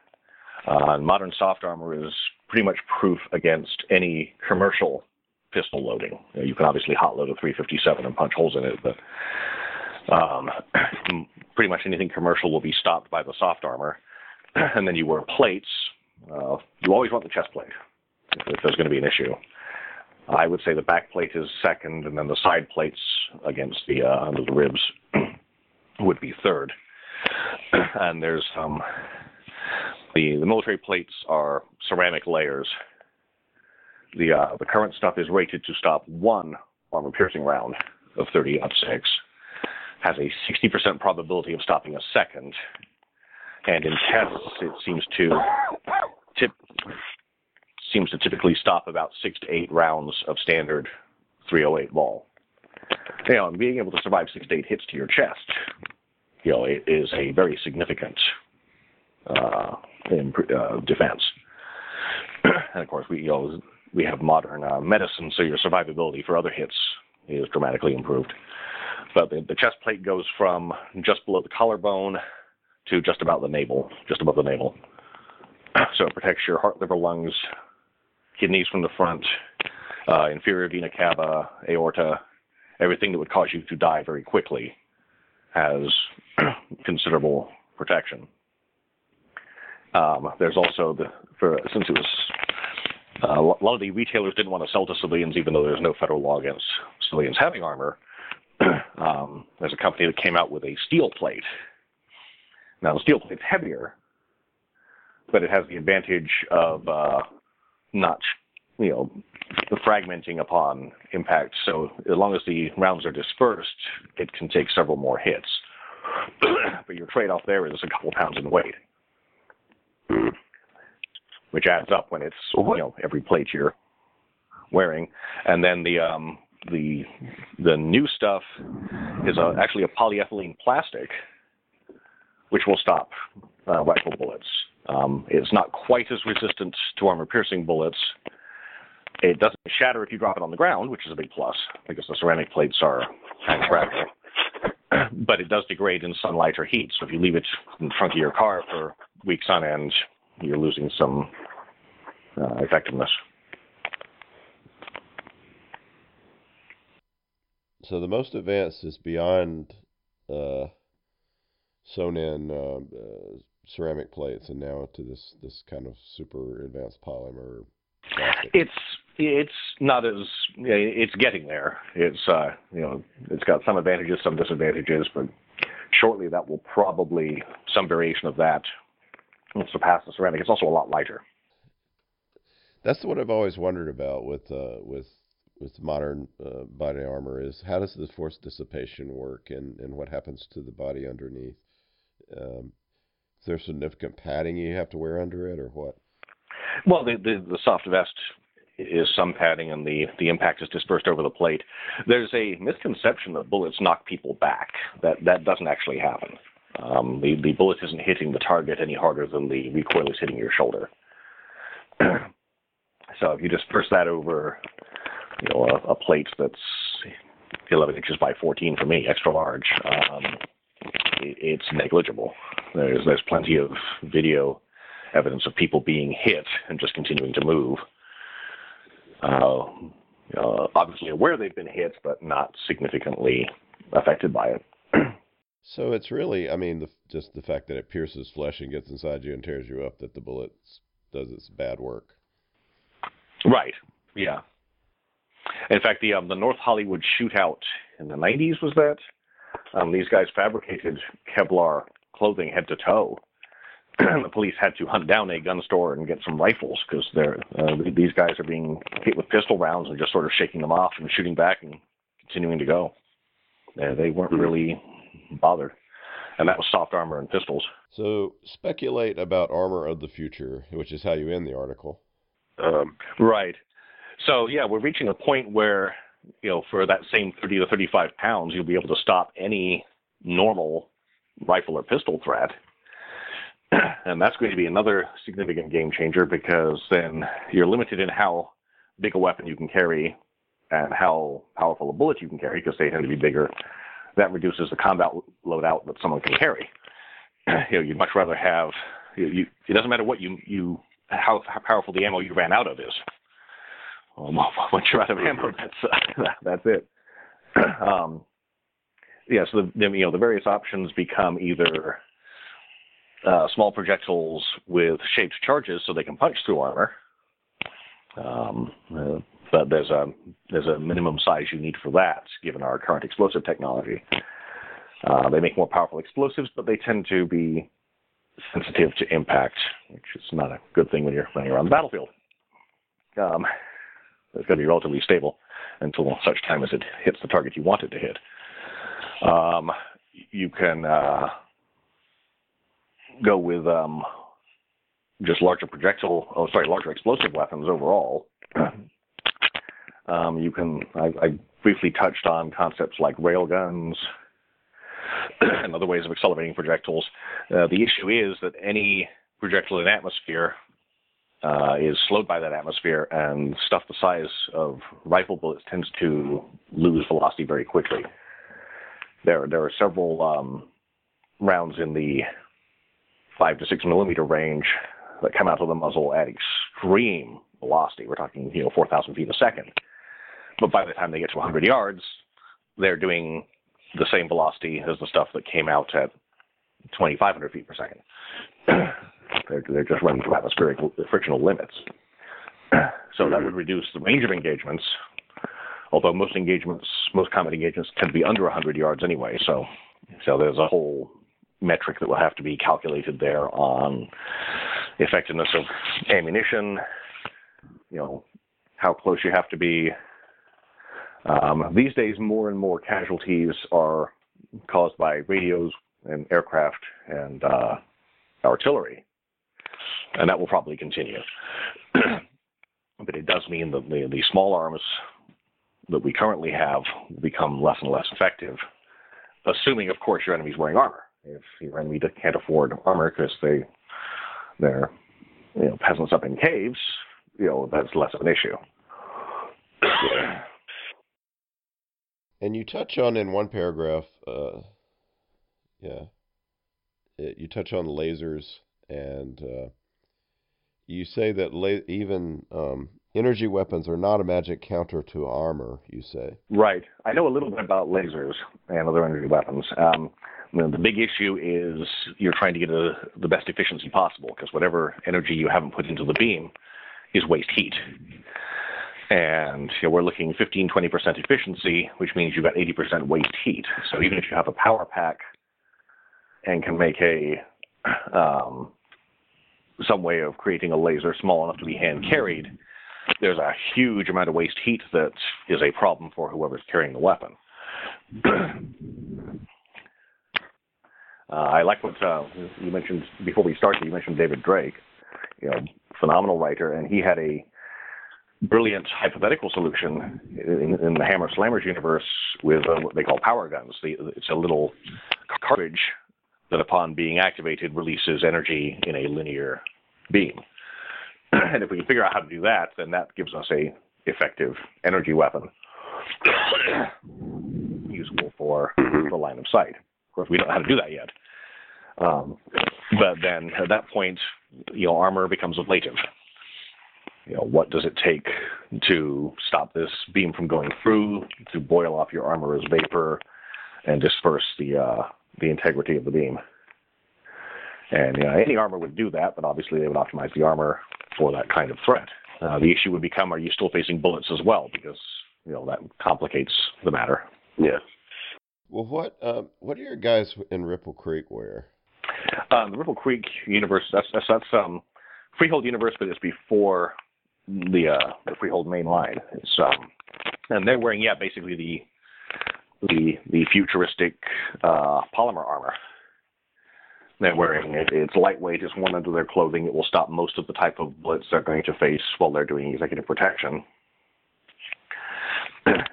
Uh, modern soft armor is pretty much proof against any commercial pistol loading. You, know, you can obviously hot load a 357 and punch holes in it, but um, pretty much anything commercial will be stopped by the soft armor. and then you wear plates uh, you always want the chest plate if there's going to be an issue. I would say the back plate is second, and then the side plates against the uh, under the ribs would be third. and there's um, the the military plates are ceramic layers. The uh, the current stuff is rated to stop one armor piercing round of 30 six. Has a 60% probability of stopping a second, and in tests it seems to seems to typically stop about six to eight rounds of standard 308 ball. You know, and being able to survive six to eight hits to your chest, you know, it is a very significant uh, uh, defense. and of course, we you know we have modern uh, medicine, so your survivability for other hits is dramatically improved. But the, the chest plate goes from just below the collarbone to just about the navel, just above the navel. So it protects your heart, liver, lungs, kidneys from the front, uh, inferior vena cava, aorta, everything that would cause you to die very quickly has considerable protection. Um, there's also the for since it was uh, a lot of the retailers didn't want to sell to civilians, even though there's no federal law against civilians having armor. um, there's a company that came out with a steel plate now the steel plate's heavier, but it has the advantage of uh, not, you know, the fragmenting upon impact. So as long as the rounds are dispersed, it can take several more hits. but your trade-off there is a couple pounds in weight, which adds up when it's you know every plate you're wearing. And then the um, the the new stuff is a, actually a polyethylene plastic which will stop uh, rifle bullets. Um, it's not quite as resistant to armor piercing bullets. It doesn't shatter if you drop it on the ground, which is a big plus because the ceramic plates are kind of fragile. but it does degrade in sunlight or heat. So if you leave it in front of your car for weeks on end, you're losing some uh, effectiveness. So the most advanced is beyond uh, sewn in uh, uh, ceramic plates and now to this this kind of super advanced polymer. Plastic. It's it's not as it's getting there. It's uh, you know it's got some advantages, some disadvantages, but shortly that will probably some variation of that will surpass the ceramic. It's also a lot lighter. That's what I've always wondered about with uh, with with modern uh, body armor is how does the force dissipation work and, and what happens to the body underneath? Um, there significant padding you have to wear under it or what? Well, the, the, the soft vest is some padding and the, the impact is dispersed over the plate. There's a misconception that bullets knock people back. That that doesn't actually happen. Um, the, the bullet isn't hitting the target any harder than the recoil is hitting your shoulder. so if you disperse that over you know, a, a plate that's 11 inches by 14 for me, extra large, um, it's negligible. There's there's plenty of video evidence of people being hit and just continuing to move. Uh, uh, obviously aware they've been hit, but not significantly affected by it. so it's really, I mean, the, just the fact that it pierces flesh and gets inside you and tears you up that the bullet does its bad work. Right. Yeah. In fact, the um, the North Hollywood shootout in the 90s was that. Um, these guys fabricated Kevlar clothing head to toe. the police had to hunt down a gun store and get some rifles because they're uh, these guys are being hit with pistol rounds and just sort of shaking them off and shooting back and continuing to go. Uh, they weren't hmm. really bothered, and that was soft armor and pistols. So speculate about armor of the future, which is how you end the article. Um, right. So yeah, we're reaching a point where you know for that same 30 to 35 pounds, you'll be able to stop any normal rifle or pistol threat. And that's going to be another significant game changer because then you're limited in how big a weapon you can carry and how powerful a bullet you can carry because they tend to be bigger. That reduces the combat loadout that someone can carry. you know, you'd much rather have you, you, it doesn't matter what you you how, how powerful the ammo you ran out of is. Um, once you're out of ammo, that's uh, that's it. Um, yeah, so the, you know the various options become either uh, small projectiles with shaped charges, so they can punch through armor. Um, uh, but there's a there's a minimum size you need for that, given our current explosive technology. Uh, they make more powerful explosives, but they tend to be sensitive to impact, which is not a good thing when you're running around the battlefield. Um, it's got to be relatively stable until such time as it hits the target you want it to hit. Um, you can uh, go with um, just larger projectile, oh sorry, larger explosive weapons overall. um, you can. I, I, briefly touched on concepts like railguns and other ways of accelerating projectiles. Uh, the issue is that any projectile in atmosphere uh, is slowed by that atmosphere, and stuff the size of rifle bullets tends to lose velocity very quickly. There, there are several um, rounds in the five to six millimeter range that come out of the muzzle at extreme velocity. We're talking, you know, 4,000 feet a second. But by the time they get to 100 yards, they're doing the same velocity as the stuff that came out at 2,500 feet per second. they're, they're just running through atmospheric frictional limits. so that would reduce the range of engagements. Although most engagements, most combat engagements tend to be under 100 yards anyway. So, so there's a whole metric that will have to be calculated there on effectiveness of ammunition, you know, how close you have to be. Um, these days, more and more casualties are caused by radios and aircraft and uh, artillery, and that will probably continue. but it does mean that the, the small arms that we currently have will become less and less effective, assuming, of course, your enemy's wearing armor if your enemy can't afford armor because they they're you know peasants up in caves, you know that's less of an issue. And you touch on in one paragraph, uh, yeah, it, you touch on lasers and uh, you say that la- even um, energy weapons are not a magic counter to armor. You say right. I know a little bit about lasers and other energy weapons. Um, you know, the big issue is you're trying to get a, the best efficiency possible because whatever energy you haven't put into the beam is waste heat. And you know, we're looking 15, 20% efficiency, which means you've got 80% waste heat. So even if you have a power pack and can make a um, some way of creating a laser small enough to be hand carried, there's a huge amount of waste heat that is a problem for whoever's carrying the weapon. uh, I like what uh, you mentioned before we started. You mentioned David Drake, you know, phenomenal writer, and he had a brilliant hypothetical solution in, in the Hammer's Slammers universe with uh, what they call power guns. The, it's a little cartridge that, upon being activated, releases energy in a linear beam. and if we can figure out how to do that, then that gives us a effective energy weapon usable for the line of sight. Of course, we don't know how to do that yet. Um, but then at that point, you know, armor becomes ablative. You know, what does it take to stop this beam from going through, to boil off your armor as vapor, and disperse the uh, the integrity of the beam? And you know, any armor would do that, but obviously they would optimize the armor for that kind of threat. Uh, the issue would become: Are you still facing bullets as well? Because you know that complicates the matter. Yeah. Well, what um, what do your guys in Ripple Creek wear? Uh, the Ripple Creek universe. That's that's, that's um, Freehold universe, but it's before the uh, the Freehold main line. It's um, and they're wearing yeah basically the the the futuristic uh, polymer armor. They're wearing it. It's lightweight. It's worn under their clothing. It will stop most of the type of bullets they're going to face while they're doing executive protection.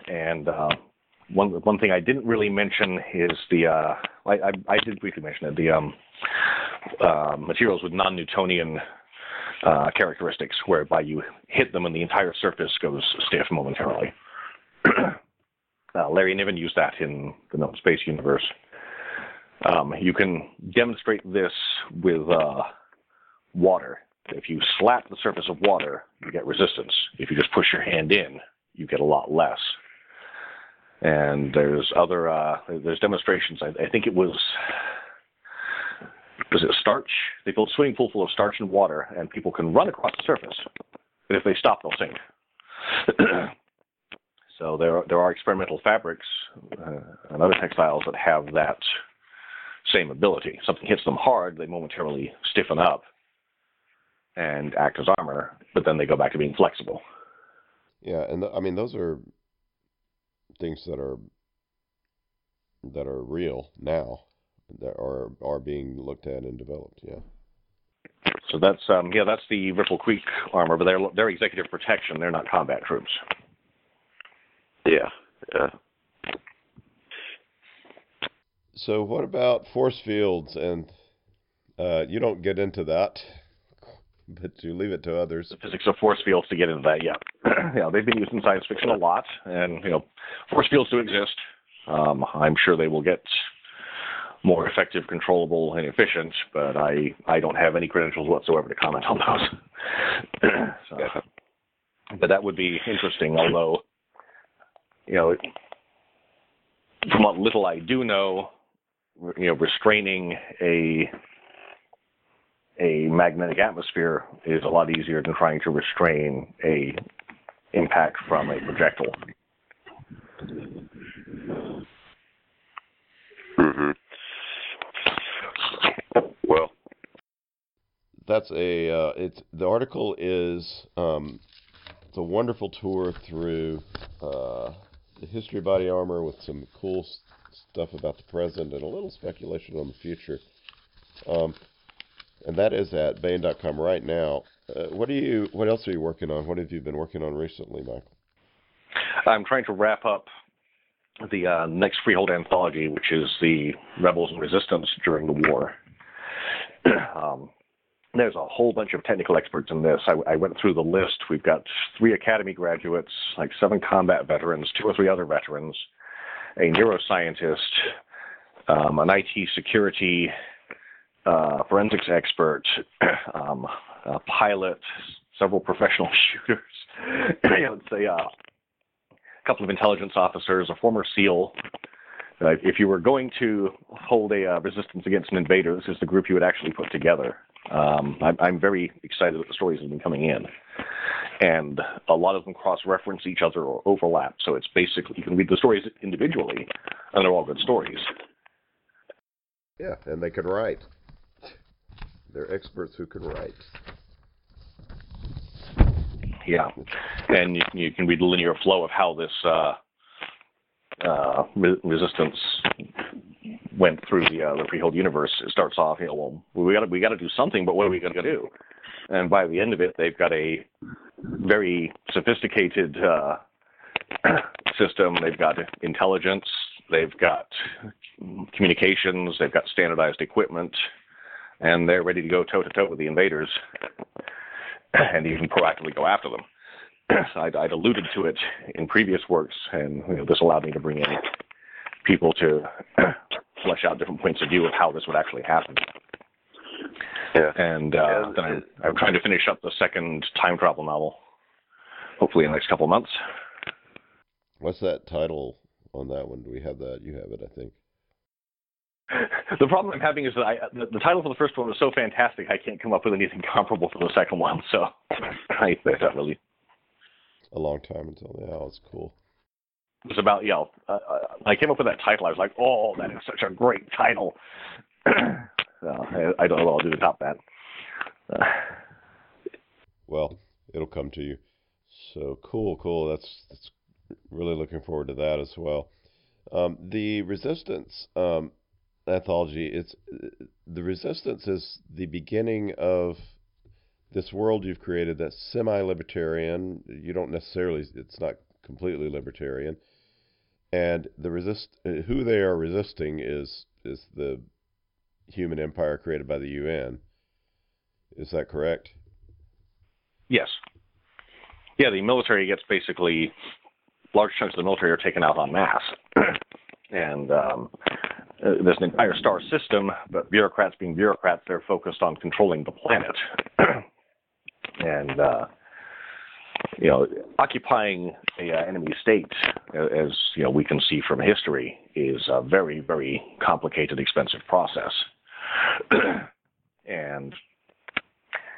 and uh, one one thing I didn't really mention is the uh, I, I, I did briefly mention it the um, uh, materials with non-Newtonian uh, characteristics, whereby you hit them and the entire surface goes stiff momentarily. uh, Larry Niven used that in the known space universe. Um, you can demonstrate this with uh, water. If you slap the surface of water, you get resistance. If you just push your hand in, you get a lot less. And there's other uh, there's demonstrations. I, I think it was was it starch? They fill a swimming pool full of starch and water, and people can run across the surface. But if they stop, they'll sink. so there are, there are experimental fabrics uh, and other textiles that have that same ability. Something hits them hard, they momentarily stiffen up and act as armor, but then they go back to being flexible. Yeah, and the, I mean those are things that are that are real now that are are being looked at and developed. Yeah. So that's um, yeah, that's the Ripple Creek armor, but they're they're executive protection. They're not combat troops. Yeah. Yeah. So what about force fields? And uh, you don't get into that, but you leave it to others. The physics of force fields to get into that, yeah, yeah, they've been used in science fiction a lot, and you know, force fields do exist. Um, I'm sure they will get more effective, controllable, and efficient, but I I don't have any credentials whatsoever to comment on those. so, but that would be interesting, although you know, from what little I do know, you know, restraining a a magnetic atmosphere is a lot easier than trying to restrain a impact from a projectile. Mm-hmm. Well, that's a uh, it's the article is um, it's a wonderful tour through uh, the history of body armor with some cool stuff about the present and a little speculation on the future. Um, and that is at Baen.com right now. Uh, what do you? What else are you working on? What have you been working on recently, Michael? I'm trying to wrap up the uh, next Freehold anthology, which is the Rebels and Resistance during the war. um, there's a whole bunch of technical experts in this. I, I, went through the list. We've got three academy graduates, like seven combat veterans, two or three other veterans, a neuroscientist, um, an IT security uh, forensics expert, um, a pilot, several professional shooters, say uh, a couple of intelligence officers, a former SEAL. Uh, if you were going to hold a uh, resistance against an invader, this is the group you would actually put together. Um, I'm, I'm, very excited that the stories have been coming in, and a lot of them cross-reference each other or overlap. So it's basically you can read the stories individually, and they're all good stories. Yeah, and they can write. They're experts who can write. Yeah, and you, you can read the linear flow of how this uh, uh, re- resistance went through the uh, the Freehold universe. It starts off, you know, well, we got we got to do something, but what are we going to do? And by the end of it, they've got a very sophisticated uh, system. They've got intelligence. They've got communications. They've got standardized equipment, and they're ready to go toe to toe with the invaders, and even proactively go after them. I'd, I'd, alluded to it in previous works, and you know, this allowed me to bring in people to flesh out different points of view of how this would actually happen. Yeah. And uh, then I'm, I'm, trying to finish up the second time travel novel, hopefully in the next couple of months. What's that title on that one? Do we have that? You have it, I think. The problem I'm having is that I, the, the, title for the first one was so fantastic, I can't come up with anything comparable for the second one. So I not really. A long time until now. It's cool. It was about, you know, uh, uh, I came up with that title. I was like, oh, that is such a great title. I, I, don't know what I'll do to top that. Uh, well, it'll come to you. So cool, cool. That's, that's really looking forward to that as well. Um, the resistance um, anthology. It's the resistance is the beginning of this world you've created that's semi-libertarian. You don't necessarily. It's not completely libertarian. And the resist who they are resisting is is the human empire created by the UN. Is that correct? Yes. Yeah, the military gets basically large chunks of the military are taken out en masse, and um, there's an entire star system, but bureaucrats being bureaucrats, they're focused on controlling the planet. and, uh, you know, occupying a uh, enemy state, uh, as you know, we can see from history, is a very, very complicated, expensive process. and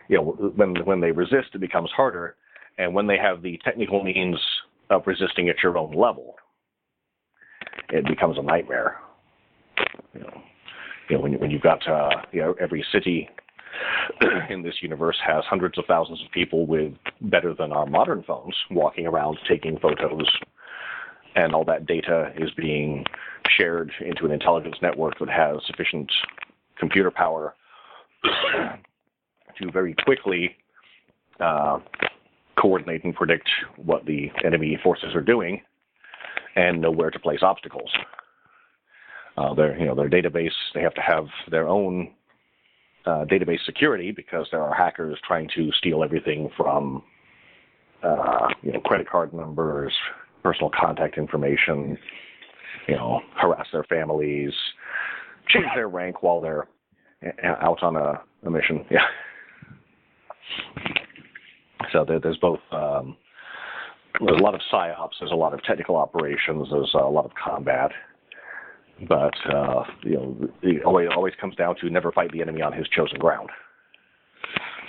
you know, when when they resist, it becomes harder, and when they have the technical means of resisting at your own level, it becomes a nightmare. You know, you know when, when you've got uh, you know every city in this universe has hundreds of thousands of people with better than our modern phones walking around taking photos, and all that data is being shared into an intelligence network that has sufficient computer power to very quickly uh, coordinate and predict what the enemy forces are doing and know where to place obstacles. Uh, their, you know, their database, they have to have their own uh, database security because there are hackers trying to steal everything from, uh, you know, credit card numbers, personal contact information, you know, harass their families, change their rank while they're uh, out on a, a mission. Yeah. So there, there's both um, there's a lot of psyops, there's a lot of technical operations, there's a lot of combat, but uh, you know it always, comes down to never fight the enemy on his chosen ground.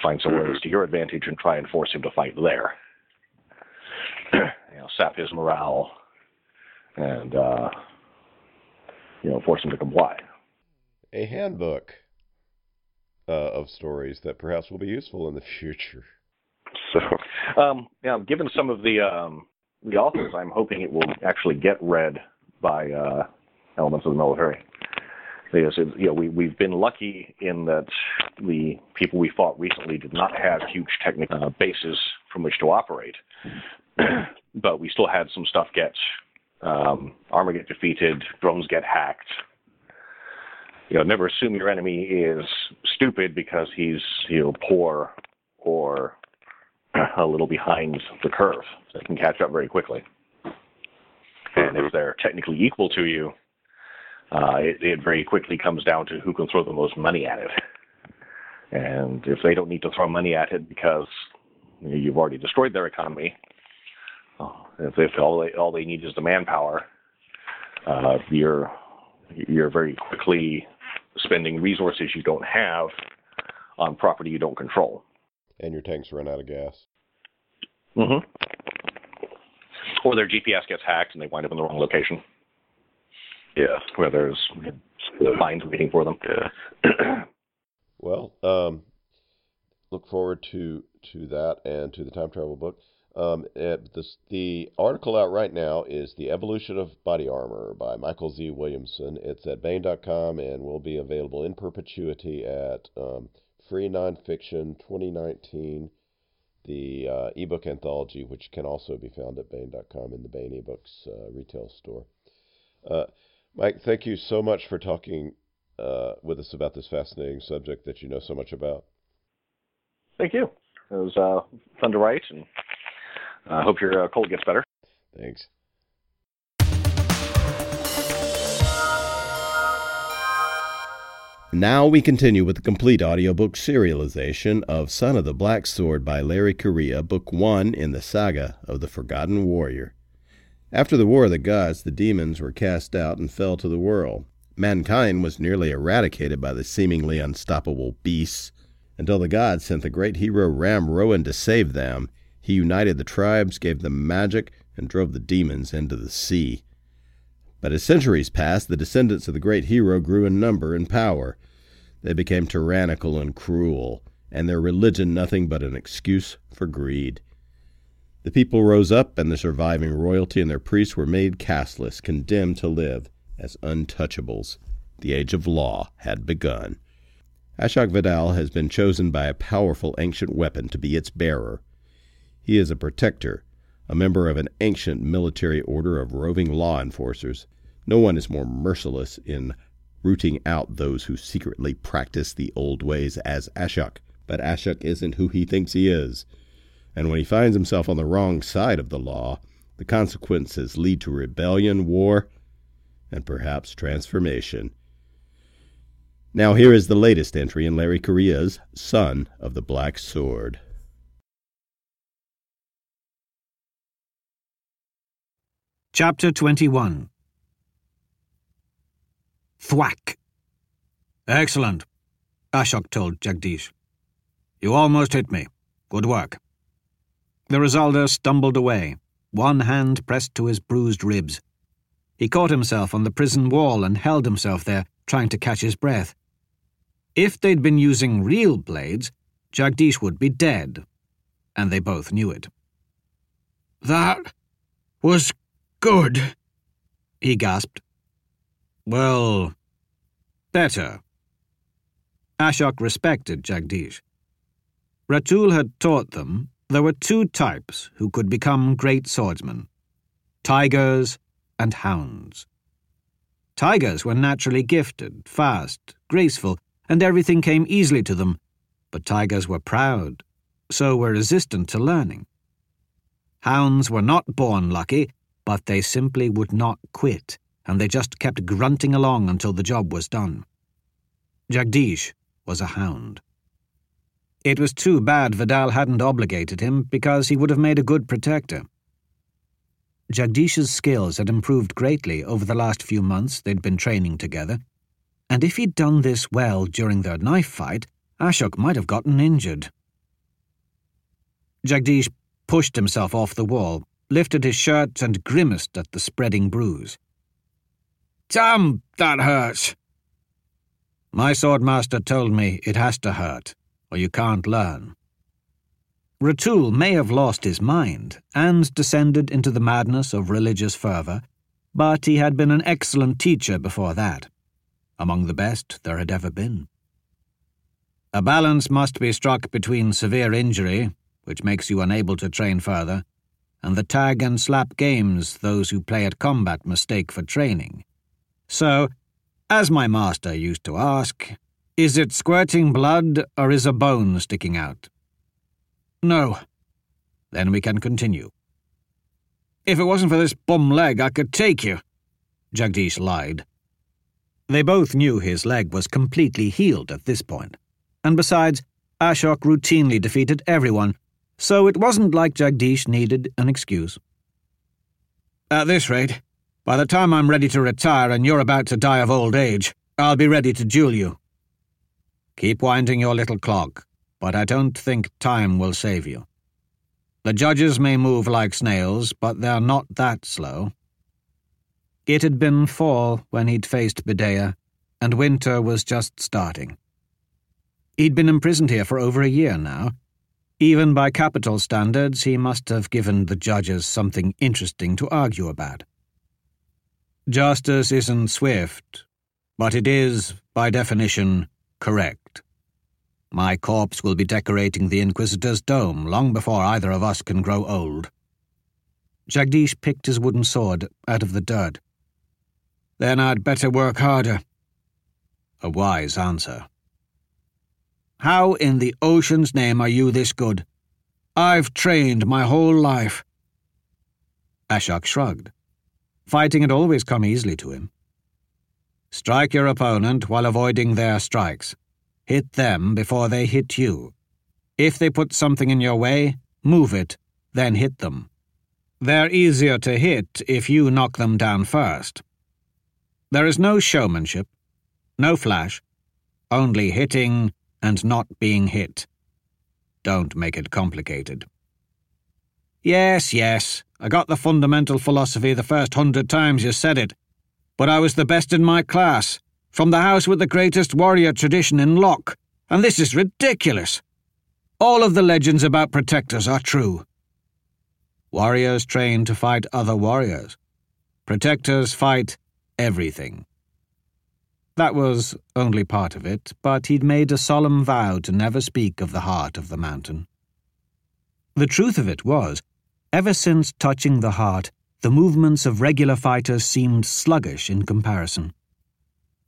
Find somewhere mm-hmm. to your advantage and try and force him to fight there. you know, sap his morale and uh, you know force him to comply. A handbook uh, of stories that perhaps will be useful in the future. So, um, yeah, given some of the um, the authors, I'm hoping it will actually get read by uh, elements of the military. Because you know, we we've been lucky in that the people we fought recently did not have huge technical uh, bases from which to operate, but we still had some stuff get um, armor get defeated, drones get hacked. You know, never assume your enemy is stupid because he's you know poor or a little behind the curve. They can catch up very quickly. And if they're technically equal to you, uh, it, it, very quickly comes down to who can throw the most money at it. And if they don't need to throw money at it because you've already destroyed their economy, uh, if, if all they all they need is the manpower, uh, you're you're very quickly spending resources you don't have on property you don't control. And your tanks run out of gas. Mm-hmm. Or their GPS gets hacked and they wind up in the wrong location. Yeah. Where there's fines waiting for them. Yeah. well, um, look forward to to that and to the time travel book. Um, this, the article out right now is The Evolution of Body Armor by Michael Z. Williamson. It's at Baen.com and will be available in perpetuity at um, Free Nonfiction 2019, the uh, ebook anthology, which can also be found at Baen.com in the Baen eBooks uh, retail store. Uh, Mike, thank you so much for talking uh, with us about this fascinating subject that you know so much about. Thank you. It was uh, fun to write, and I hope your uh, cold gets better. Thanks. Now we continue with the complete audiobook serialization of Son of the Black Sword by Larry Correia, Book 1 in the Saga of the Forgotten Warrior. After the War of the Gods, the demons were cast out and fell to the world. Mankind was nearly eradicated by the seemingly unstoppable beasts until the gods sent the great hero Ramrowan to save them. He united the tribes, gave them magic, and drove the demons into the sea. But as centuries passed, the descendants of the great hero grew in number and power. They became tyrannical and cruel, and their religion nothing but an excuse for greed. The people rose up, and the surviving royalty and their priests were made casteless, condemned to live as untouchables. The age of law had begun. Ashok Vadal has been chosen by a powerful ancient weapon to be its bearer. He is a protector, a member of an ancient military order of roving law enforcers. No one is more merciless in rooting out those who secretly practice the old ways as Ashok. But Ashok isn't who he thinks he is. And when he finds himself on the wrong side of the law, the consequences lead to rebellion, war, and perhaps transformation. Now, here is the latest entry in Larry Correia's Son of the Black Sword. Chapter 21 Thwack. Excellent, Ashok told Jagdish. You almost hit me. Good work. The Risaldar stumbled away, one hand pressed to his bruised ribs. He caught himself on the prison wall and held himself there, trying to catch his breath. If they'd been using real blades, Jagdish would be dead, and they both knew it. That was good, he gasped. Well, better. Ashok respected Jagdish. Ratul had taught them there were two types who could become great swordsmen tigers and hounds. Tigers were naturally gifted, fast, graceful, and everything came easily to them, but tigers were proud, so were resistant to learning. Hounds were not born lucky, but they simply would not quit, and they just kept grunting along until the job was done. Jagdish was a hound. It was too bad Vadal hadn't obligated him, because he would have made a good protector. Jagdish's skills had improved greatly over the last few months they'd been training together, and if he'd done this well during their knife fight, Ashok might have gotten injured. Jagdish pushed himself off the wall, lifted his shirt, and grimaced at the spreading bruise. Damn, that hurts. My swordmaster told me it has to hurt, or you can't learn. Ratul may have lost his mind and descended into the madness of religious fervour, but he had been an excellent teacher before that, among the best there had ever been. A balance must be struck between severe injury, which makes you unable to train further, and the tag and slap games those who play at combat mistake for training. So, as my master used to ask, is it squirting blood or is a bone sticking out? No. Then we can continue. If it wasn't for this bum leg, I could take you. Jagdish lied. They both knew his leg was completely healed at this and besides, Ashok routinely defeated everyone, so it wasn't like Jagdish needed an excuse. At this rate, by the time I'm ready to retire and you're about to die of old age, I'll be ready to duel you. Keep winding your little clock, but I don't think time will save you. The judges may move like snails, but they're not that slow. It had been fall when he'd faced Bidea, and winter was just starting. He'd been imprisoned here for over a year now. Even by capital standards, he must have given the judges something interesting to argue about. Justice isn't swift, but it is, by definition, correct. My corpse will be decorating the Inquisitor's dome long before either of us can grow old. Jagdish picked his wooden sword out of the dirt. Then I'd better work harder. A wise answer. How in the ocean's name are you this good? I've trained my whole life. Ashok shrugged. Fighting had always come easily to him. Strike your opponent while avoiding their strikes. Hit them before they hit you. If they put something in your way, move it, then hit them. They're easier to hit if you knock them down first. There is no showmanship, no flash, only hitting and not being hit. Don't make it complicated. Yes, yes, I got the fundamental philosophy the first hundred times you said it, but I was the best in my class from the house with the greatest warrior tradition in Lok, and this is ridiculous. All of the legends about protectors are true. Warriors train to fight other warriors. Protectors fight everything. That was only part of it, but he'd made a solemn vow to never speak of the heart of the mountain. The truth of it was, ever since touching the heart, the movements of regular fighters seemed sluggish in comparison.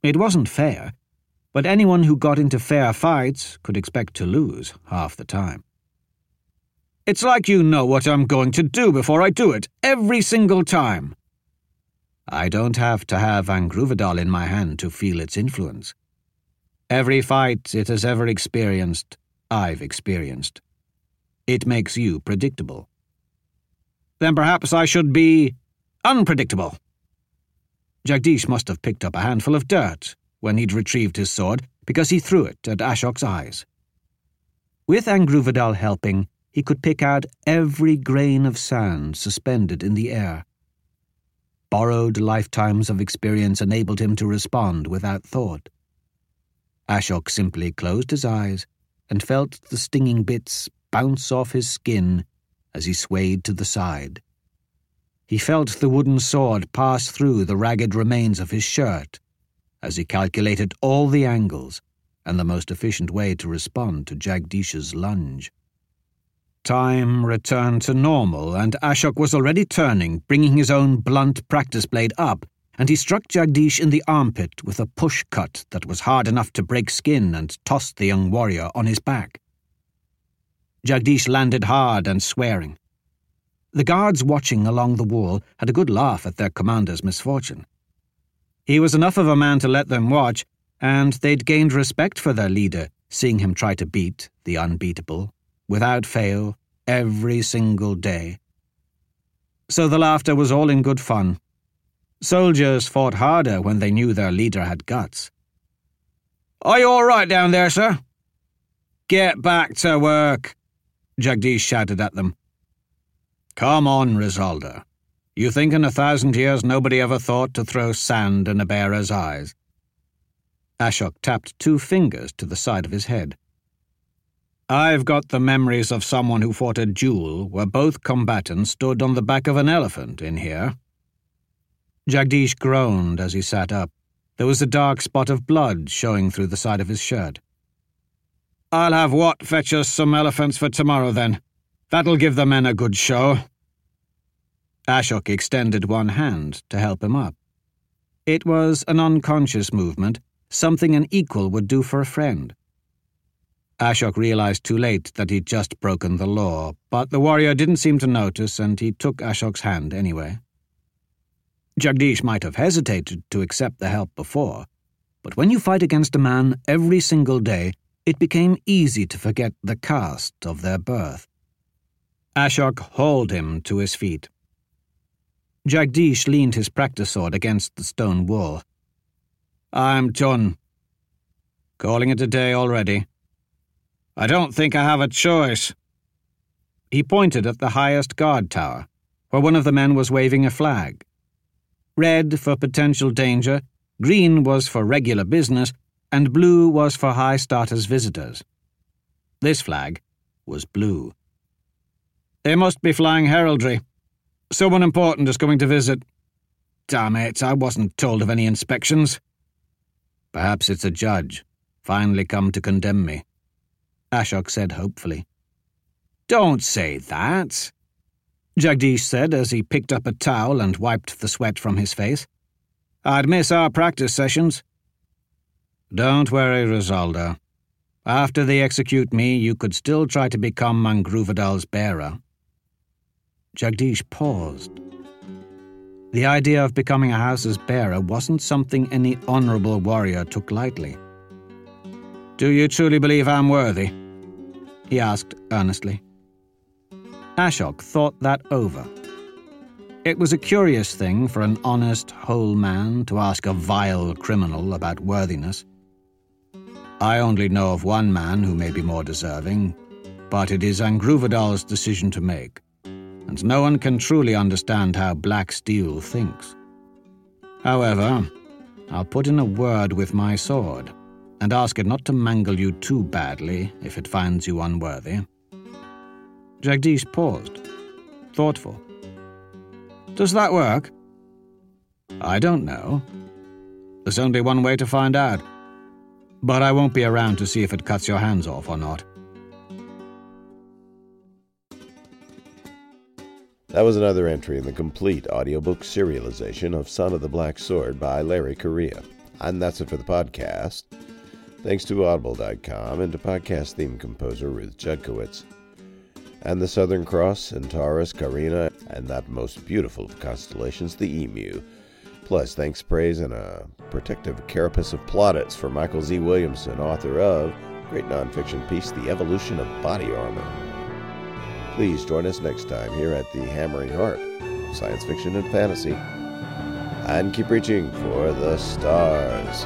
It wasn't fair, but anyone who got into fair fights could expect to lose half the time. It's like you know what I'm going to do before I do it, every single time. I don't have to have Angruvadal in my hand to feel its influence. Every fight it has ever experienced, I've experienced. It makes you predictable. Then perhaps I should be unpredictable. Jagdish must have picked up a handful of dirt when he'd retrieved his sword because he threw it at Ashok's eyes. With Angruvadal helping, he could pick out every grain of sand suspended in the air. Borrowed lifetimes of experience enabled him to respond without thought. Ashok simply closed his eyes and felt the stinging bits bounce off his skin as he swayed to the side. He felt the wooden sword pass through the ragged remains of his shirt as he calculated all the angles and the most efficient way to respond to Jagdish's lunge. Time returned to normal, and Ashok was already turning, bringing his own blunt practice blade up, and he struck Jagdish in the armpit with a push cut that was hard enough to break skin and tossed the young warrior on his back. Jagdish landed hard and swearing. The guards watching along the wall had a good laugh at their commander's misfortune. He was enough of a man to let them watch, and they'd gained respect for their leader, seeing him try to beat the unbeatable, without fail, every single day. So the laughter was all in good fun. Soldiers fought harder when they knew their leader had guts. Are you all right down there, sir? Get back to work, Jagdish shouted at them. Come on, Risaldar. You think in a thousand years nobody ever thought to throw sand in a bearer's eyes? Ashok tapped two fingers to the side of his head. I've got the memories of someone who fought a duel where both combatants stood on the back of an elephant in here. Jagdish groaned as he sat up. There was a dark spot of blood showing through the side of his shirt. I'll have Wat fetch us some elephants for tomorrow, then. That'll give the men a good show. Ashok extended one hand to help him up. It was an unconscious movement, something an equal would do for a friend. Ashok realized too late that he'd just broken the law, but the warrior didn't seem to notice and he took Ashok's hand anyway. Jagdish might have hesitated to accept the help before, but when you fight against a man every single day, it became easy to forget the caste of their birth. Ashok hauled him to his feet. Jagdish leaned his practice sword against the stone wall. I'm done. Calling it a day already. I don't think I have a choice. He pointed at the highest guard tower, where one of the men was waving a flag. Red for potential danger, green was for regular business, and blue was for high starters visitors. This flag was blue. They must be flying heraldry. Someone important is coming to visit. Damn it, I wasn't told of any inspections. Perhaps it's a judge, finally come to condemn me. Ashok said hopefully. Don't say that, Jagdish said as he picked up a towel and wiped the sweat from his face. I'd miss our practice sessions. Don't worry, Risaldar. After they execute me, you could still try to become Angruvadal's bearer. Jagdish paused. The idea of becoming a house's bearer wasn't something any honorable warrior took lightly. Do you truly believe I'm worthy? He asked earnestly. Ashok thought that over. It was a curious thing for an honest, whole man to ask a vile criminal about worthiness. I only know of one man who may be more deserving, but it is Angruvadal's decision to make, and no one can truly understand how Black Steel thinks. However, I'll put in a word with my sword, and ask it not to mangle you too badly if it finds you unworthy. Jagdish paused, thoughtful. Does that work? I don't know. There's only one way to find out. But I won't be around to see if it cuts your hands off or not. That was another entry in the complete audiobook serialization of Son of the Black Sword by Larry Correia. And that's it for the podcast. Thanks to Audible.com and to podcast theme composer Ruth Judkowitz. And the Southern Cross, Centaurus, Carina, and that most beautiful of constellations, the Emu. Plus, thanks, praise, and a protective carapace of plaudits for Michael Z. Williamson, author of great nonfiction piece, The Evolution of Body Armor. Please join us next time here at the Hammering Heart, science fiction and fantasy. And keep reaching for the stars.